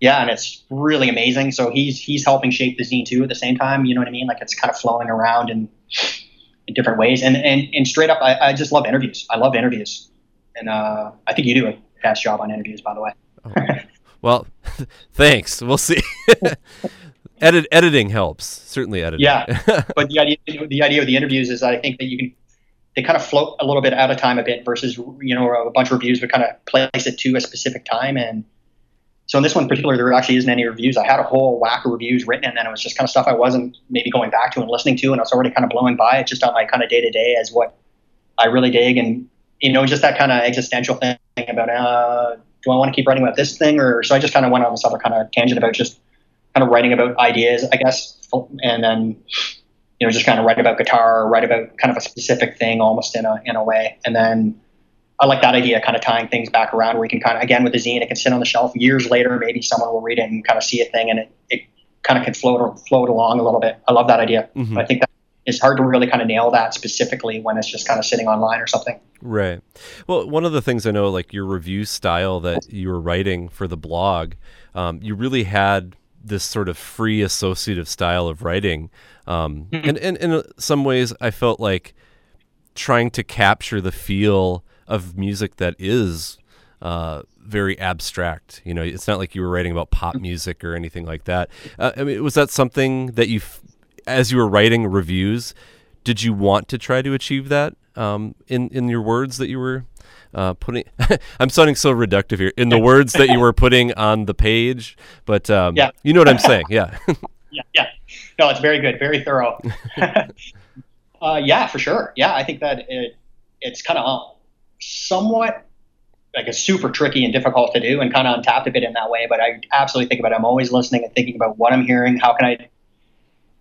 Yeah, and it's really amazing. So he's he's helping shape the zine too at the same time. You know what I mean? Like it's kind of flowing around in in different ways. And and, and straight up, I, I just love interviews. I love interviews, and uh, I think you do a fast job on interviews, by the way. Well, *laughs* thanks. We'll see. *laughs* Edit editing helps. Certainly editing. Yeah. *laughs* but the idea the idea of the interviews is that I think that you can they kind of float a little bit out of time a bit versus you know a bunch of reviews would kind of place it to a specific time and so in this one in particular there actually isn't any reviews. I had a whole whack of reviews written and then it was just kind of stuff i wasn't maybe going back to and listening to and i was already kind of blowing by it just on my kind of day to day as what i really dig. And you know just that kind of existential thing about uh do i want to keep writing about this thing? Or so i just kind of went on this other kind of tangent about just kind of writing about ideas i guess and then you know, just kind of write about guitar, write about kind of a specific thing almost in a in a way. And then I like that idea, kind of tying things back around where you can kind of again with the zine, it can sit on the shelf years later, maybe someone will read it and kind of see a thing and it, it kind of can float float along a little bit. I love that idea. Mhm. I think that it's hard to really kind of nail that specifically when it's just kind of sitting online or something. Right. Well, one of the things I know, like your review style that you were writing for the blog, um, you really had this sort of free associative style of writing. Um, and, and in some ways, I felt like trying to capture the feel of music that is uh, very abstract. You know, it's not like you were writing about pop music or anything like that. Uh, I mean, was that something that you, as you were writing reviews, did you want to try to achieve that um, in in your words that you were uh, putting? *laughs* I'm sounding so reductive here in the words that you were *laughs* putting on the page, but um, Yeah. you know what I'm *laughs* saying, yeah. Yeah, yeah. No, it's very good, very thorough. uh, yeah, for sure. Yeah, I think that it, it's kind of somewhat like it's super tricky and difficult to do and kind of untapped a bit in that way. But I absolutely think about it. I'm always listening and thinking about what I'm hearing. How can I,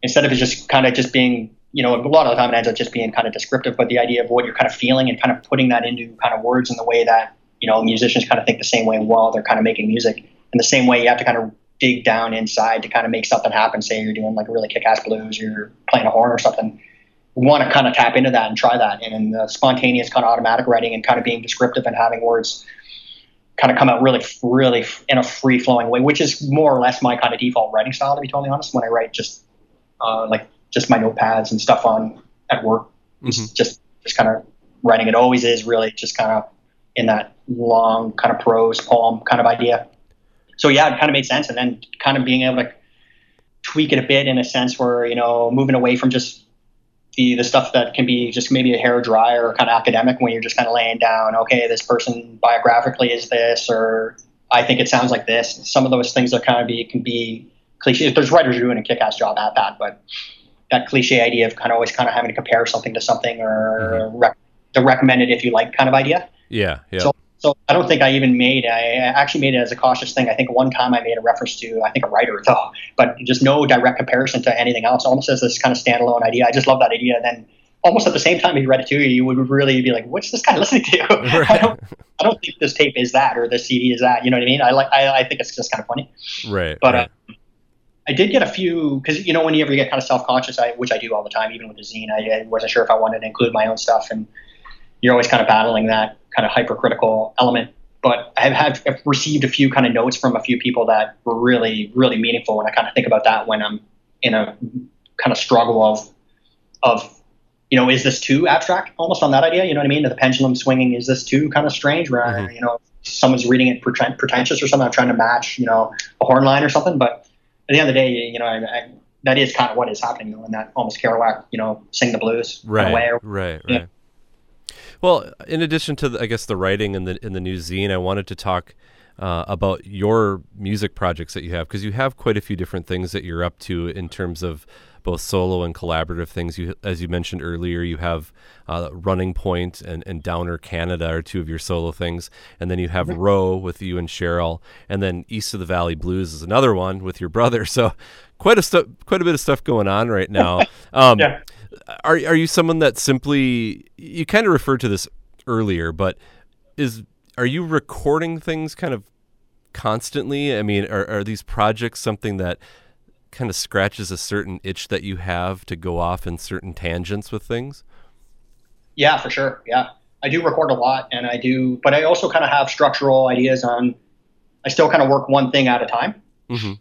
instead of it just kind of just being, you know, a lot of the time it ends up just being kind of descriptive, but the idea of what you're kind of feeling and kind of putting that into kind of words in the way that, you know, musicians kind of think the same way while they're kind of making music. In the same way, you have to kind of dig down inside to kind of make something happen. Say you're doing like a really kick-ass blues, you're playing a horn or something. Want to kind of tap into that and try that. And in the spontaneous kind of automatic writing and kind of being descriptive and having words kind of come out really, really in a free flowing way, which is more or less my kind of default writing style, to be totally honest. When I write just uh, like just my notepads and stuff on at work, Mhm. just just kind of writing. It always is really just kind of in that long kind of prose poem kind of idea. So yeah, it kind of made sense. And then kind of being able to tweak it a bit in a sense where you know moving away from just the the stuff that can be just maybe a hair dry or kind of academic when you're just kind of laying down okay this person biographically is this or I think it sounds like this. Some of those things that kind of be can be cliche there's writers who are doing a kick-ass job at that but that cliche idea of kind of always kind of having to compare something to something or mm-hmm. rec- the recommended if you like kind of idea. Yeah, yeah. so, so I don't think I even made. I actually made it as a cautious thing. I think one time I made a reference to I think a writer *laughs* though, but just no direct comparison to anything else. Almost as this kind of standalone idea. I just love that idea. And then almost at the same time, if you read it to you, you would really be like, "What's this guy *laughs* listening to?" *laughs* I don't. I don't think this tape is that or this CD is that. You know what I mean? I like. I, I think it's just kind of funny. right. But right. uh, I did get a few because you know whenever you ever get kind of self conscious, I which I do all the time, even with the zine, I, I wasn't sure if I wanted to include my own stuff, and you're always kind of battling that kind of hypercritical element. But I've had I've received a few kind of notes from a few people that were really really meaningful, and I kind of think about that when I'm in a kind of struggle of of you know is this too abstract almost on that idea you know what I mean the pendulum swinging is this too kind of strange where Mhm. you know someone's reading it preten- pretentious or something I'm trying to match you know a horn line or something but at the end of the day you know I, I, that is kind of what is happening though and that almost Kerouac you know sing the blues right, way right, Yeah. right. Well, in addition to the, I guess the writing and the in the new zine, I wanted to talk uh, about your music projects that you have because you have quite a few different things that you're up to in terms of both solo and collaborative things. You, as you mentioned earlier, you have uh, Running Point and, and Downer Canada are two of your solo things, and then you have Row with you and Cheryl, and then East of the Valley Blues is another one with your brother. *laughs* So quite a stu- quite a bit of stuff going on right now. *laughs* Um, Yeah. Are are you someone that simply you kind of referred to this earlier, but is are you recording things kind of constantly? I mean, are are these projects something that kind of scratches a certain itch that you have to go off in certain tangents with things? Yeah, for sure. Yeah. I do record a lot and I do, but I also kind of have structural ideas on, I still kind of work one thing at a time. Mm-hmm.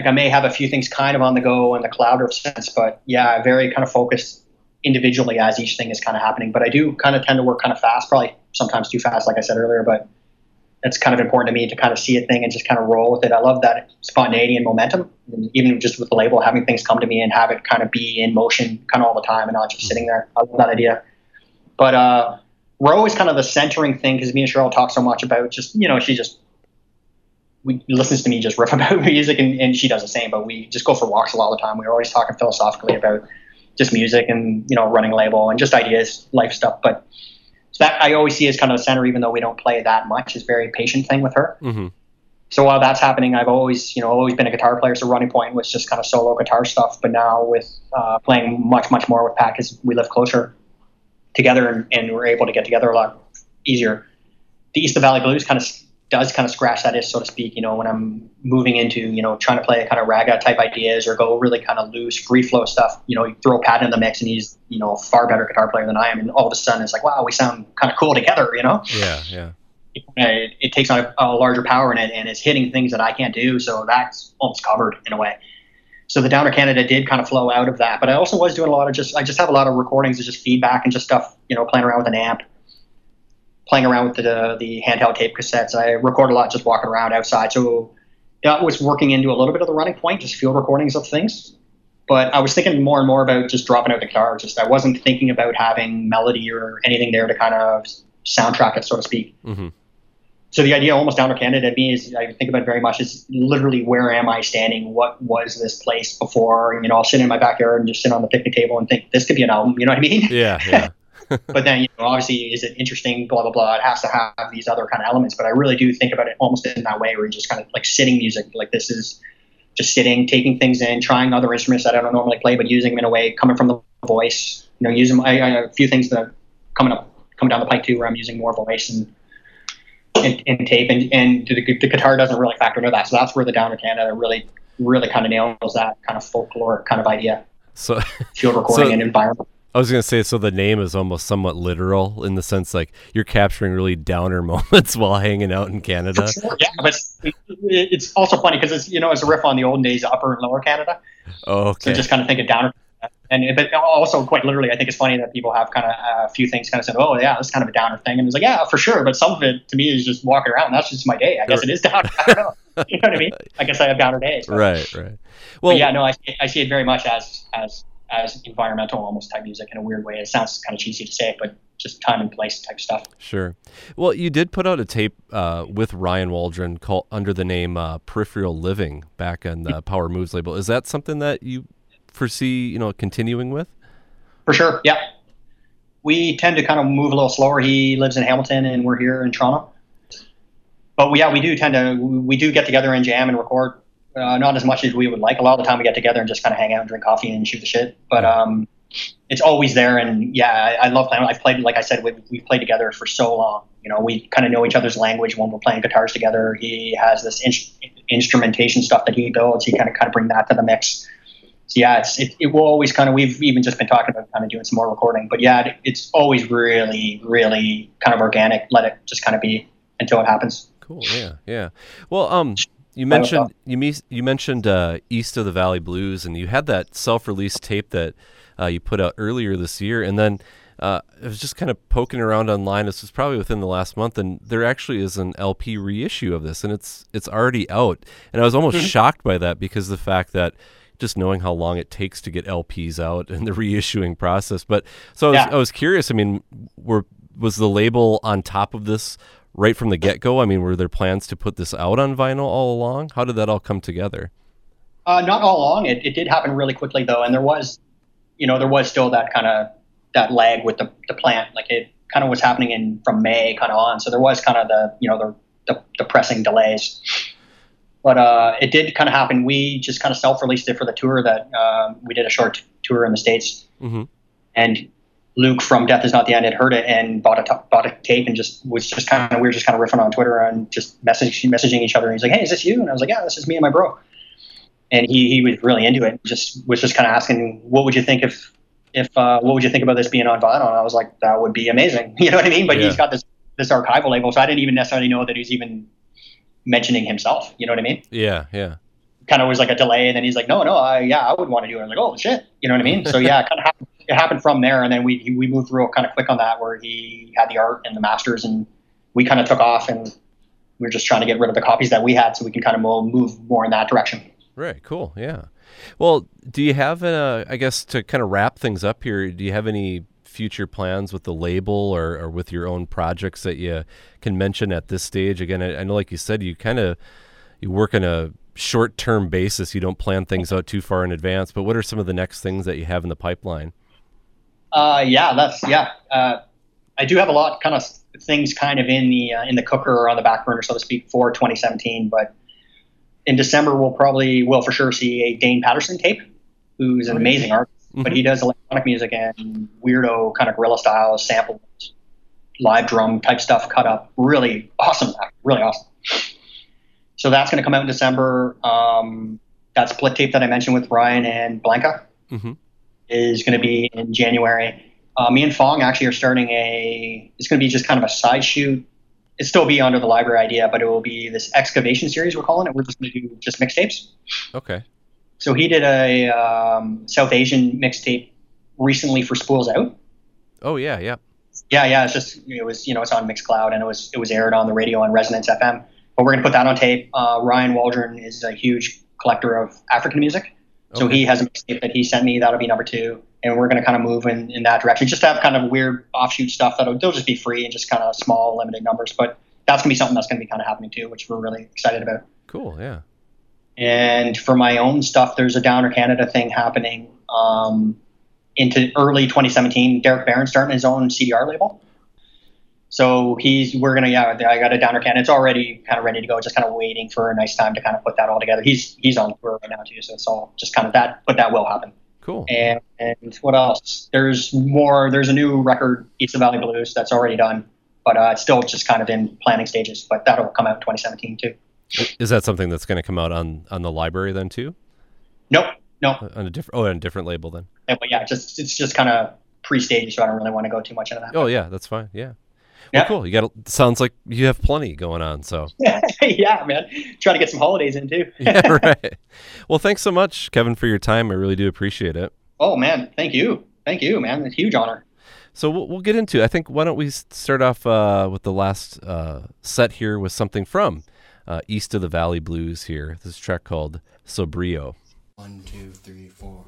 Like I may have a few things kind of on the go in the collaborative sense, but yeah, very kind of focused individually as each thing is kind of happening. But I do kind of tend to work kind of fast, probably sometimes too fast, like I said earlier, but it's kind of important to me to kind of see a thing and just kind of roll with it. I love that spontaneity and momentum, and even just with the label, having things come to me and have it kind of be in motion kind of all the time and not just sitting there. I love that idea. But uh, Row is kind of the centering thing because me and Cheryl talk so much about just, you know, she just we listens to me just riff about *laughs* music and, and she does the same, but we just go for walks a lot of the time. We're always talking philosophically about just music and, you know, running a label and just ideas, life stuff. But so that I always see as kind of the center, even though we don't play that much, is very patient thing with her. Mm-hmm. So while that's happening, I've always, you know, always been a guitar player. So Running Point was just kind of solo guitar stuff. But now with uh, playing much, much more with Pat because we live closer together and, and we're able to get together a lot easier. The East of Valley Blues kind of does kind of scratch that itch, so to speak. You know, when I'm moving into, you know, trying to play kind of raga type ideas or go really kind of loose, free flow stuff. You know, you throw a Pat in the mix and he's, you know, a far better guitar player than I am, and all of a sudden it's like, wow, we sound kind of cool together. You know Yeah, yeah. it, it takes on a, a larger power in it and it's hitting things that I can't do. So that's almost covered in a way. So the Downer Canada did kind of flow out of that, but I also was doing a lot of just, I just have a lot of recordings of just feedback and just stuff, you know, playing around with an amp, playing around with the, the handheld tape cassettes. I record a lot just walking around outside. So that was working into a little bit of the running point, just field recordings of things. But I was thinking more and more about just dropping out the guitar. Just I wasn't thinking about having melody or anything there to kind of soundtrack it, so to speak Mm-hmm. so the idea almost Downer Canada to me is I think about it very much is literally where am I standing? What was this place before? You know, I'll sit in my backyard and just sit on the picnic table and think this could be an album. You know what I mean? Yeah, yeah. *laughs* *laughs* but then you know, obviously, is it interesting? Blah blah blah. It has to have these other kind of elements. But I really do think about it almost in that way, where you're just kind of like sitting music. Like this is just sitting, taking things in, trying other instruments that I don't normally play, but using them in a way coming from the voice. You know, using I, I a few things that are coming up coming down the pike too, where I'm using more voice and and, and tape, and, and the, the guitar doesn't really factor into that. So that's where the Downer Canada really, really kind of nails that kind of folklore kind of idea, So field *laughs* recording So- and environment. I was gonna say, so the name is almost somewhat literal in the sense like you're capturing really downer *laughs* moments while hanging out in Canada. Yeah, but it's, it's also funny because it's you know it's a riff on the olden days, Upper and Lower Canada. Oh, So just kind of think of Downer. And but also quite literally, I think it's funny that people have kind of uh, a few things kind of said, "Oh yeah, that's kind of a downer thing," and it's like, yeah, for sure. But some of it to me is just walking around. That's just my day. I guess it is downer. I don't know. you know what I mean? I guess I have downer days. but- *laughs* right, right. But Well, yeah, no, I, I see it very much as as as environmental almost type music in a weird way. It sounds kind of cheesy to say, but just time and place type stuff. Sure. Well, you did put out a tape uh, with Ryan Waldron called under the name uh, Peripheral Living back on the Power Moves label. Is that something that you foresee, you know, continuing with? For sure, yeah. We tend to kind of move a little slower. He lives in Hamilton, and we're here in Toronto. But we, yeah, we do tend to we do get together and jam and record. Uh, not as much as we would like. A lot of the time, we get together and just kind of hang out and drink coffee and shoot the shit. But um, it's always there, and yeah, I, I love playing. I've played, like I said, we, we've played together for so long. You know, we kind of know each other's language when we're playing guitars together. He has this in- instrumentation stuff that he builds. He kind of kind of bring that to the mix. So yeah, it's it, it will always kind of. We've even just been talking about kind of doing some more recording, but yeah, it, it's always really, really kind of organic. Let it just kind of be until it happens. Cool. Yeah. Yeah. Well, um, you mentioned you me- you mentioned uh, East of the Valley Blues, and you had that self-release tape that uh, you put out earlier this year, and then uh, I was just kind of poking around online. This was probably within the last month, and there actually is an LP reissue of this, and it's it's already out. And I was almost shocked by that because the fact that just knowing how long it takes to get LPs out *laughs* and the reissuing process. But so I was, Yeah. I was curious. I mean, were was the label on top of this right from the get go? I mean, were there plans to put this out on vinyl all along? How did that all come together? Uh, not all along. It, it did happen really quickly though, and there was, you know, there was still that kind of that lag with the, the plant. Like it kind of was happening in from May kind of on. So there was kind of the you know the the, the pressing delays. But uh, it did kind of happen. We just kind of self-released it for the tour that um, we did a short tour in the states, Mhm. and Luke from Death Is Not the End had heard it and bought a t- bought a tape and just was just kind of we were just kind of riffing on Twitter and just messaging messaging each other. And he's like, "Hey, is this you?" And I was like, "Yeah, this is me and my bro." And he he was really into it. Just was just kind of asking, "What would you think if if uh, what would you think about this being on vinyl?" And I was like, "That would be amazing." *laughs* You know what I mean? But Yeah. he's got this this archival label, so I didn't even necessarily know that he's even mentioning himself. You know what I mean? Yeah, yeah, kind of was like a delay, and then he's like, "No, no, I yeah, I would want to do it." I was like, "Oh shit," you know what I mean? So yeah, kind of happened, it happened from there, and then we we moved real kind of quick on that, where he had the art and the masters, and we kind of took off, and we were just trying to get rid of the copies that we had, so we can kind of move more in that direction. right, cool, yeah. Well, do you have uh, I guess to kind of wrap things up here? Do you have any future plans with the label or, or with your own projects that you can mention at this stage? Again, I, I know, like you said, you kind of you work on a short-term basis. You don't plan things out too far in advance. But what are some of the next things that you have in the pipeline? Uh, yeah, that's yeah. Uh, I do have a lot kind of things kind of in the uh, in the cooker or on the back burner, so to speak, for 2017. But in December, we'll probably will for sure see a Dane Patterson tape, who's an amazing artist, but he does electronic music and weirdo kind of guerrilla style samples, live drum type stuff cut up. Really awesome, really awesome. So that's going to come out in December. Um, that split tape that I mentioned with Ryan and Blanca Mhm. Is going to be in January. Uh, me and Fong actually are starting a. It's going to be just kind of a side shoot. It's still be under the library idea, but it will be this excavation series. We're calling it. We're just going to do just mixtapes. Okay. So he did a um, South Asian mixtape recently for Spools Out. Oh yeah, yeah. Yeah, yeah. It's just it was you know it's on Mixcloud and it was it was aired on the radio on Resonance FM. But we're gonna put that on tape. Uh, Ryan Waldron is a huge collector of African music, so Okay. he has a mixtape that he sent me. That'll be number two, and we're gonna kind of move in, in that direction. Just to have kind of weird offshoot stuff that'll they'll just be free and just kind of small limited numbers. But that's gonna be something that's gonna be kind of happening too, which we're really excited about. Cool. Yeah. And for my own stuff, there's a Downer Canada thing happening um, into early 2017. Derek Barron starting his own CDR label. So he's we're gonna yeah I got a Downer can. It's already kind of ready to go. Just kind of waiting for a nice time to kind of put that all together. He's he's on tour right now too, so it's all just kind of that. But that will happen. Cool. And, and what else? There's more. There's a new record, East of Valley Blues, that's already done, but uh, it's still just kind of in planning stages. But that'll come out in 2017 too. Is that something that's going to come out on on the library then too? Nope, no, On a different oh, on a different label then. Yeah, but yeah, just it's just kind of pre-staged, so I don't really want to go too much into that. Oh yeah, that's fine. Yeah. Yeah. Cool. You got. Sounds like you have plenty going on. So. *laughs* yeah, man, trying to get some holidays in too. *laughs* yeah. *laughs* Right. Well, thanks so much, Kevin, for your time. I really do appreciate it. oh man, thank you, thank you, man. It's a huge honor. So we'll, we'll get into. I think why don't we start off uh, with the last uh, set here with something from uh, East of the Valley Blues here. This track called Sobrio. One, two, three, four.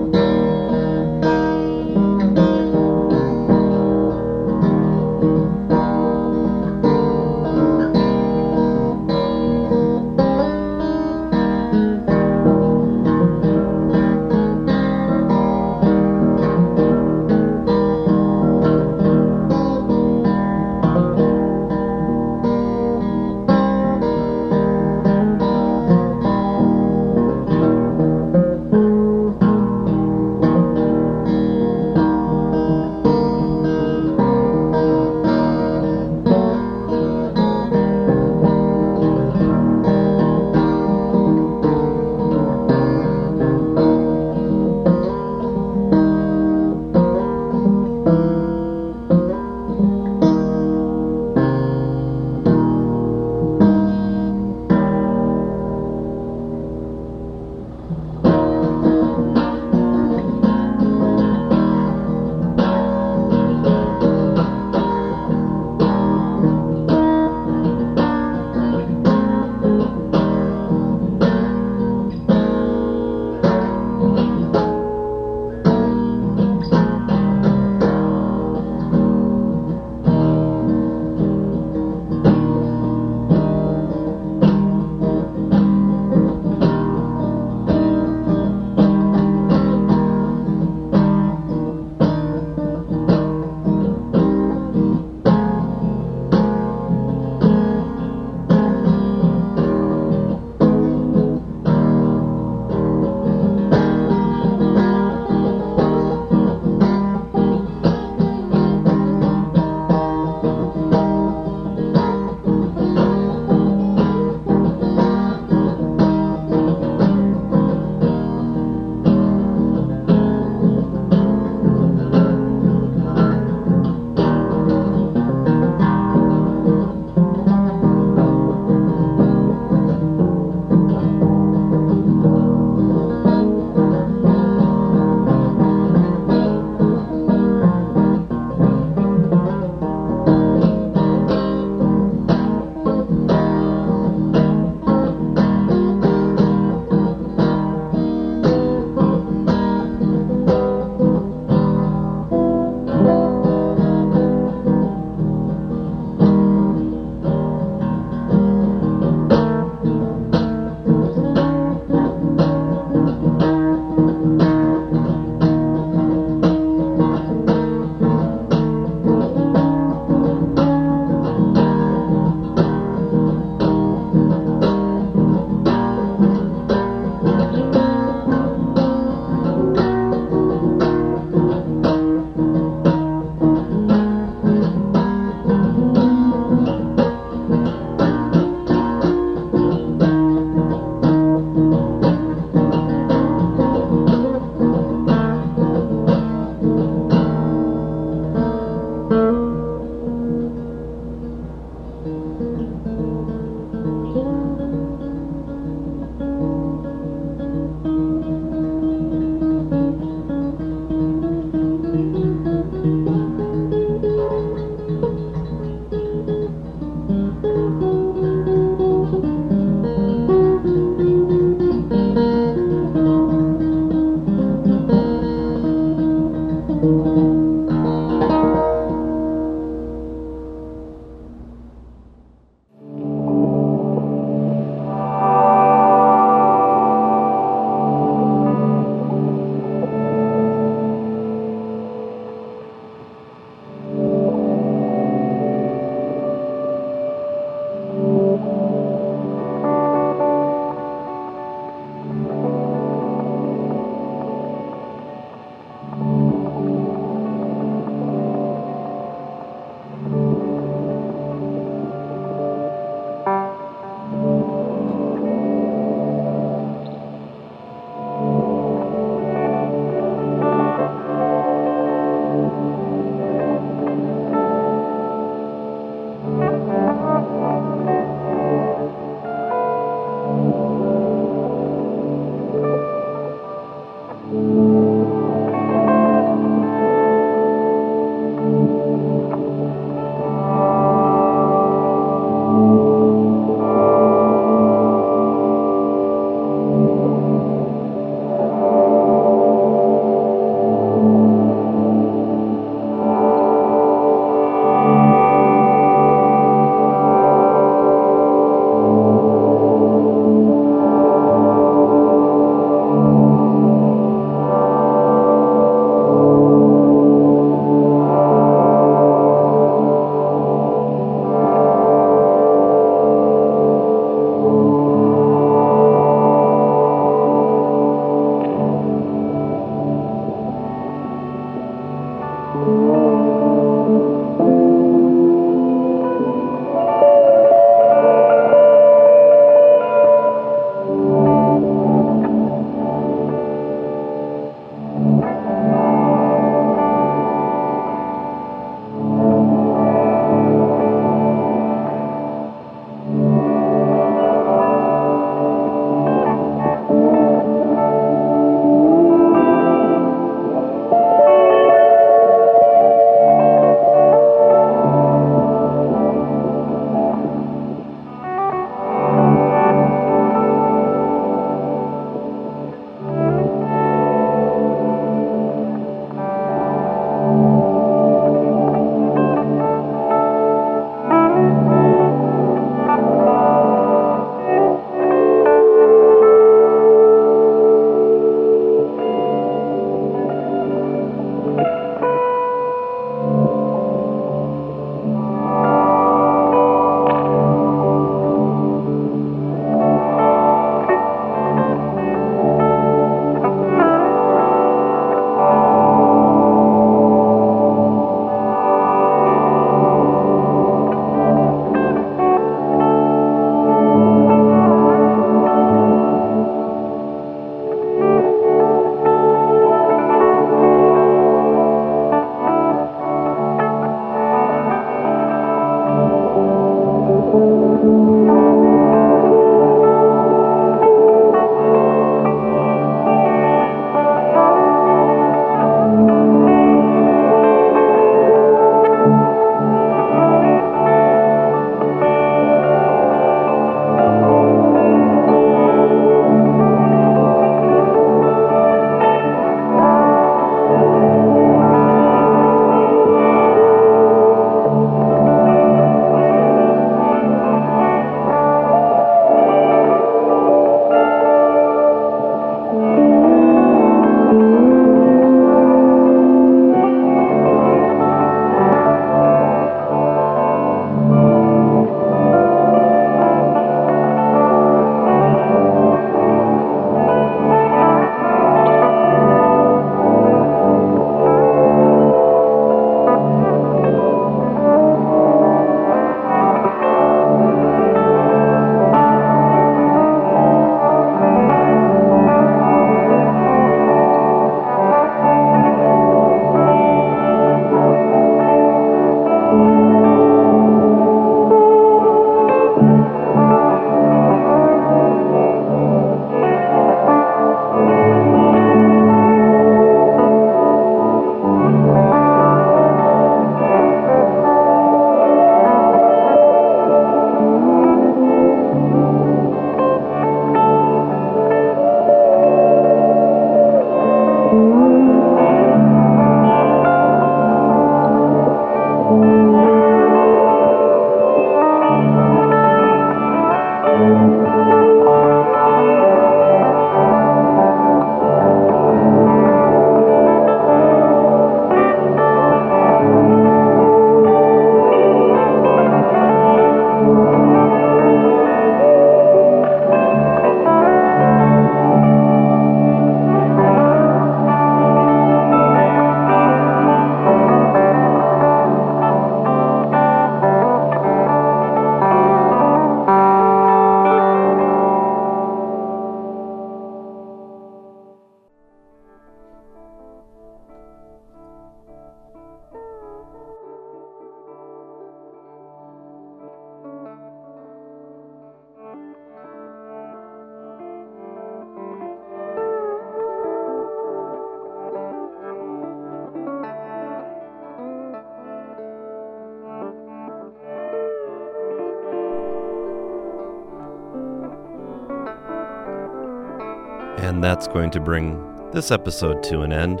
That's going to bring this episode to an end.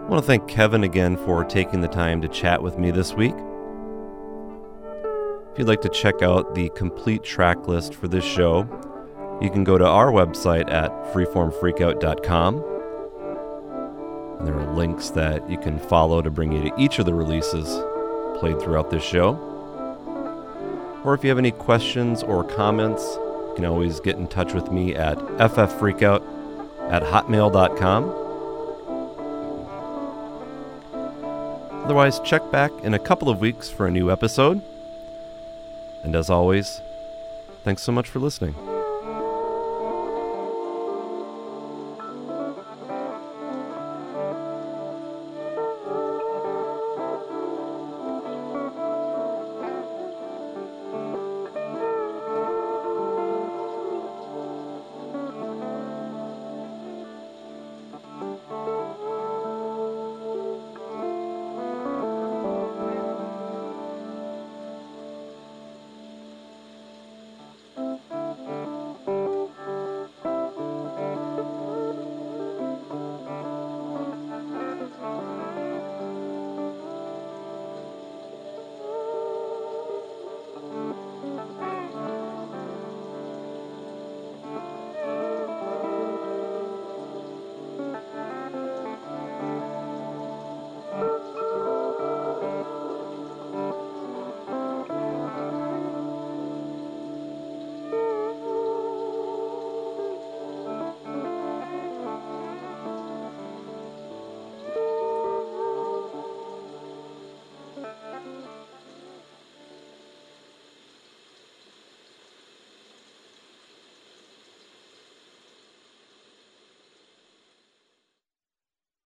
I want to thank Kevin again for taking the time to chat with me this week. If you'd like to check out the complete track list for this show, you can go to our website at freeformfreakout.com. And there are links that you can follow to bring you to each of the releases played throughout this show. Or if you have any questions or comments, you can always get in touch with me at ffreakout at hotmail.com. Otherwise, check back in a couple of weeks for a new episode. And as always, thanks so much for listening.